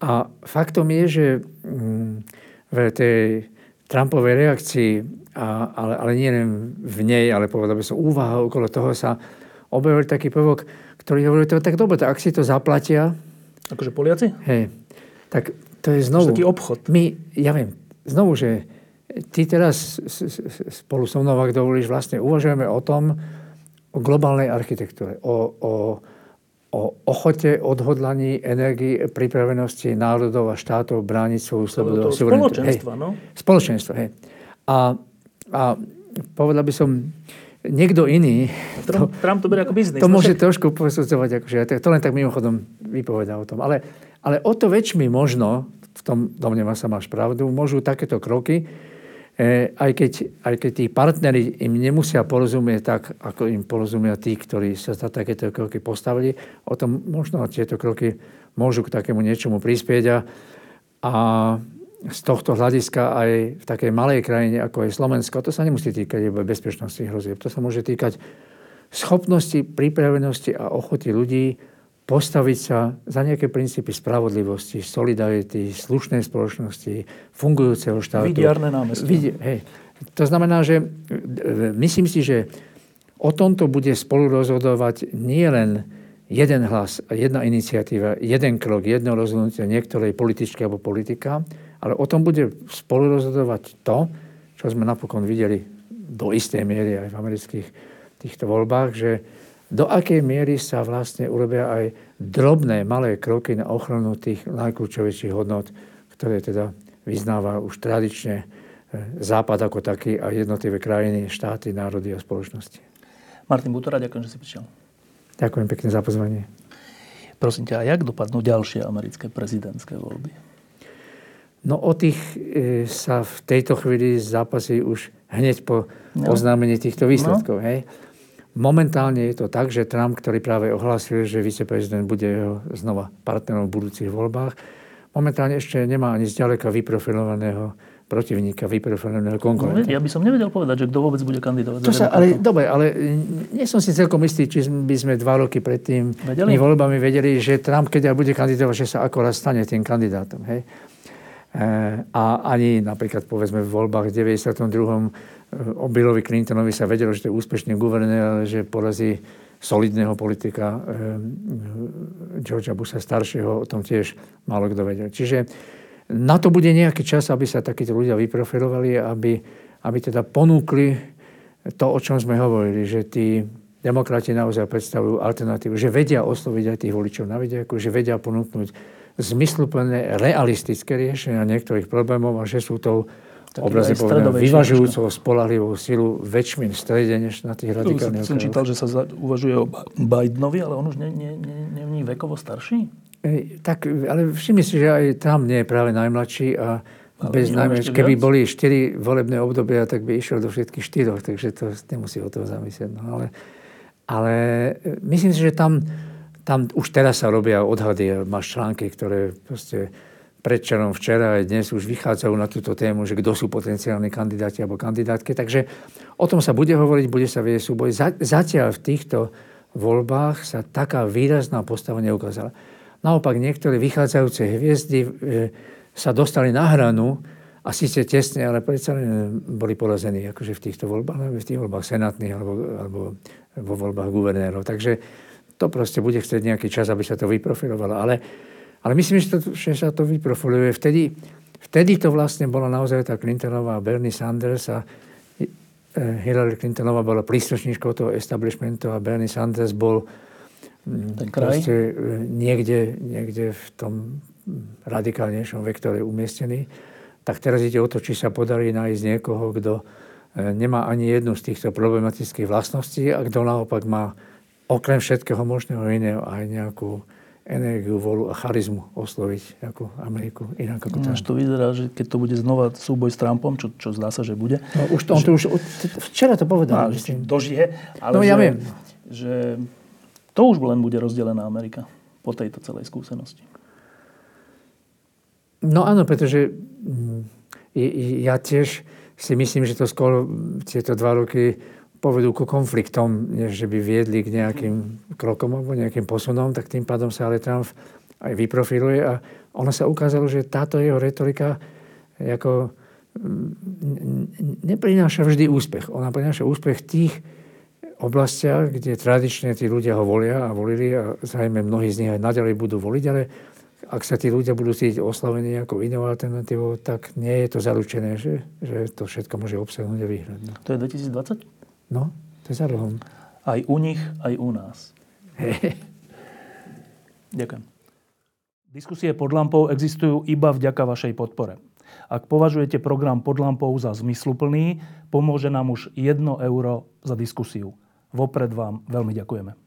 A faktom je, že mm, v tej Trumpovej reakcii, a, ale, ale nie len v nej, ale povedal by som úvaha okolo toho sa objavil taký prvok, ktorí hovorili, tak dobre, tak ak si to zaplatia... Akože Poliaci? Hej, tak to je znovu... Taký obchod. My, ja viem, znovu, že ty teraz spolu so mnou, ak dovolíš, vlastne uvažujeme o tom, o globálnej architektúre, o, o, o ochote, odhodlaní, energii, pripravenosti národov a štátov brániť svoju slobodu. Spoločenstva, hej. no? Spoločenstvo, hej. A, a povedal by som, niekto iný... Trump to, Trump to berie ako biznis. To no môže však... trošku posudzovať, akože, to len tak mimochodom vypovedá o tom. Ale, ale o to väčšmi možno, v tom domneva sa máš pravdu, môžu takéto kroky, aj, keď, aj keď tí partneri im nemusia porozumieť tak, ako im porozumia tí, ktorí sa za takéto kroky postavili, o tom možno tieto kroky môžu k takému niečomu prispieť a, a z tohto hľadiska aj v takej malej krajine, ako je Slovensko, to sa nemusí týkať iba bezpečnosti hrozieb. To sa môže týkať schopnosti, pripravenosti a ochoty ľudí postaviť sa za nejaké princípy spravodlivosti, solidarity, slušnej spoločnosti, fungujúceho štátu. Vidiarné námestno. Vidi- hej. To znamená, že e, myslím si, že o tomto bude spolu rozhodovať nie len jeden hlas, jedna iniciatíva, jeden krok, jedno rozhodnutie niektorej političky alebo politika, ale o tom bude spolu rozhodovať to, čo sme napokon videli do istej miery aj v amerických týchto voľbách, že do akej miery sa vlastne urobia aj drobné, malé kroky na ochranu tých najkľúčovejších hodnot, ktoré teda vyznáva už tradične e, Západ ako taký a jednotlivé krajiny, štáty, národy a spoločnosti. Martin Butora, ďakujem, že si prišiel. Ďakujem pekne za pozvanie. Prosím ťa, a jak dopadnú ďalšie americké prezidentské voľby? No o tých e, sa v tejto chvíli zápasí už hneď po no. oznámení týchto výsledkov. No. Hej. Momentálne je to tak, že Trump, ktorý práve ohlásil, že viceprezident bude jeho znova partnerom v budúcich voľbách, momentálne ešte nemá ani zďaleka vyprofilovaného protivníka, vyprofilovaného konkurenta. No, ja by som nevedel povedať, že kto vôbec bude kandidovať. To sa, ale, dobre, ale nie som si celkom istý, či by sme dva roky pred tým voľbami vedeli, že Trump, keď bude kandidovať, že sa akorát stane tým kandidátom. Hej. Eh, a ani napríklad povedzme v voľbách v 92. o Billovi Clintonovi sa vedelo, že to je úspešný guvernér, ale že porazí solidného politika eh, Georgia Busha staršieho, o tom tiež málo kto vedel. Čiže na to bude nejaký čas, aby sa takíto ľudia vyprofilovali, aby, aby teda ponúkli to, o čom sme hovorili, že tí demokrati naozaj predstavujú alternatívu, že vedia osloviť aj tých voličov na vidieku, že vedia ponúknuť zmysluplné, realistické riešenia niektorých problémov a že sú to obrazne povedané vyvažujúcou spolahlivou silu väčšmin v strede, než na tých radikálnych Som čítal, že sa uvažuje o Bidenovi, ale on už nie, nie, nie, nie nie vekovo starší? E, tak, ale všimni si, že aj tam nie je práve najmladší a ale bez najmä, keby viac? boli štyri volebné obdobia, tak by išiel do všetkých štyroch, takže to nemusí o toho zamyslieť. No, ale Ale e, myslím si, že tam, tam už teraz sa robia odhady. Máš články, ktoré proste predčerom, včera aj dnes už vychádzajú na túto tému, že kto sú potenciálni kandidáti alebo kandidátky. Takže o tom sa bude hovoriť, bude sa vedieť súboj. Zatiaľ v týchto voľbách sa taká výrazná postava neukázala. Naopak niektoré vychádzajúce hviezdy e, sa dostali na hranu a síce tesne, ale predsa boli porazení akože v týchto voľbách, v tých voľbách senátnych alebo, alebo vo voľbách guvernérov. Takže to proste bude chcieť nejaký čas, aby sa to vyprofilovalo. Ale ale myslím, že, to, že sa to vyprofiluje. Vtedy, vtedy to vlastne bola naozaj tá Clintonová, Bernie Sanders a e, Hillary Clintonová bola príslušníčkou toho establishmentu a Bernie Sanders bol mm, Ten kraj? E, niekde, niekde v tom radikálnejšom vektore umiestnený. Tak teraz ide o to, či sa podarí nájsť niekoho, kto e, nemá ani jednu z týchto problematických vlastností a kto naopak má okrem všetkého možného iného aj nejakú energiu, volu a charizmu osloviť ako Ameriku inak ako Trump. to vyzerá, že keď to bude znova súboj s Trumpom, čo, čo zdá sa, že bude. No už to, on to už, včera to povedal. No, dožije, ale no, ja že, viem. že to už len bude rozdelená Amerika po tejto celej skúsenosti. No áno, pretože mm, ja tiež si myslím, že to skôr tieto dva roky povedú ku konfliktom, než že by viedli k nejakým krokom alebo nejakým posunom, tak tým pádom sa ale Trump aj vyprofiluje a ono sa ukázalo, že táto jeho retorika ako neprináša vždy úspech. Ona prináša úspech tých oblastiach, kde tradične tí ľudia ho volia a volili a zrejme mnohí z nich aj naďalej budú voliť, ale ak sa tí ľudia budú cítiť oslavení ako inou alternatívou, tak nie je to zaručené, že, že to všetko môže obsahnúť a vyhrať. No. To je 2020? No, to je za rohom. Aj u nich, aj u nás. Ďakujem. Diskusie pod lampou existujú iba vďaka vašej podpore. Ak považujete program pod lampou za zmysluplný, pomôže nám už 1 euro za diskusiu. Vopred vám veľmi ďakujeme.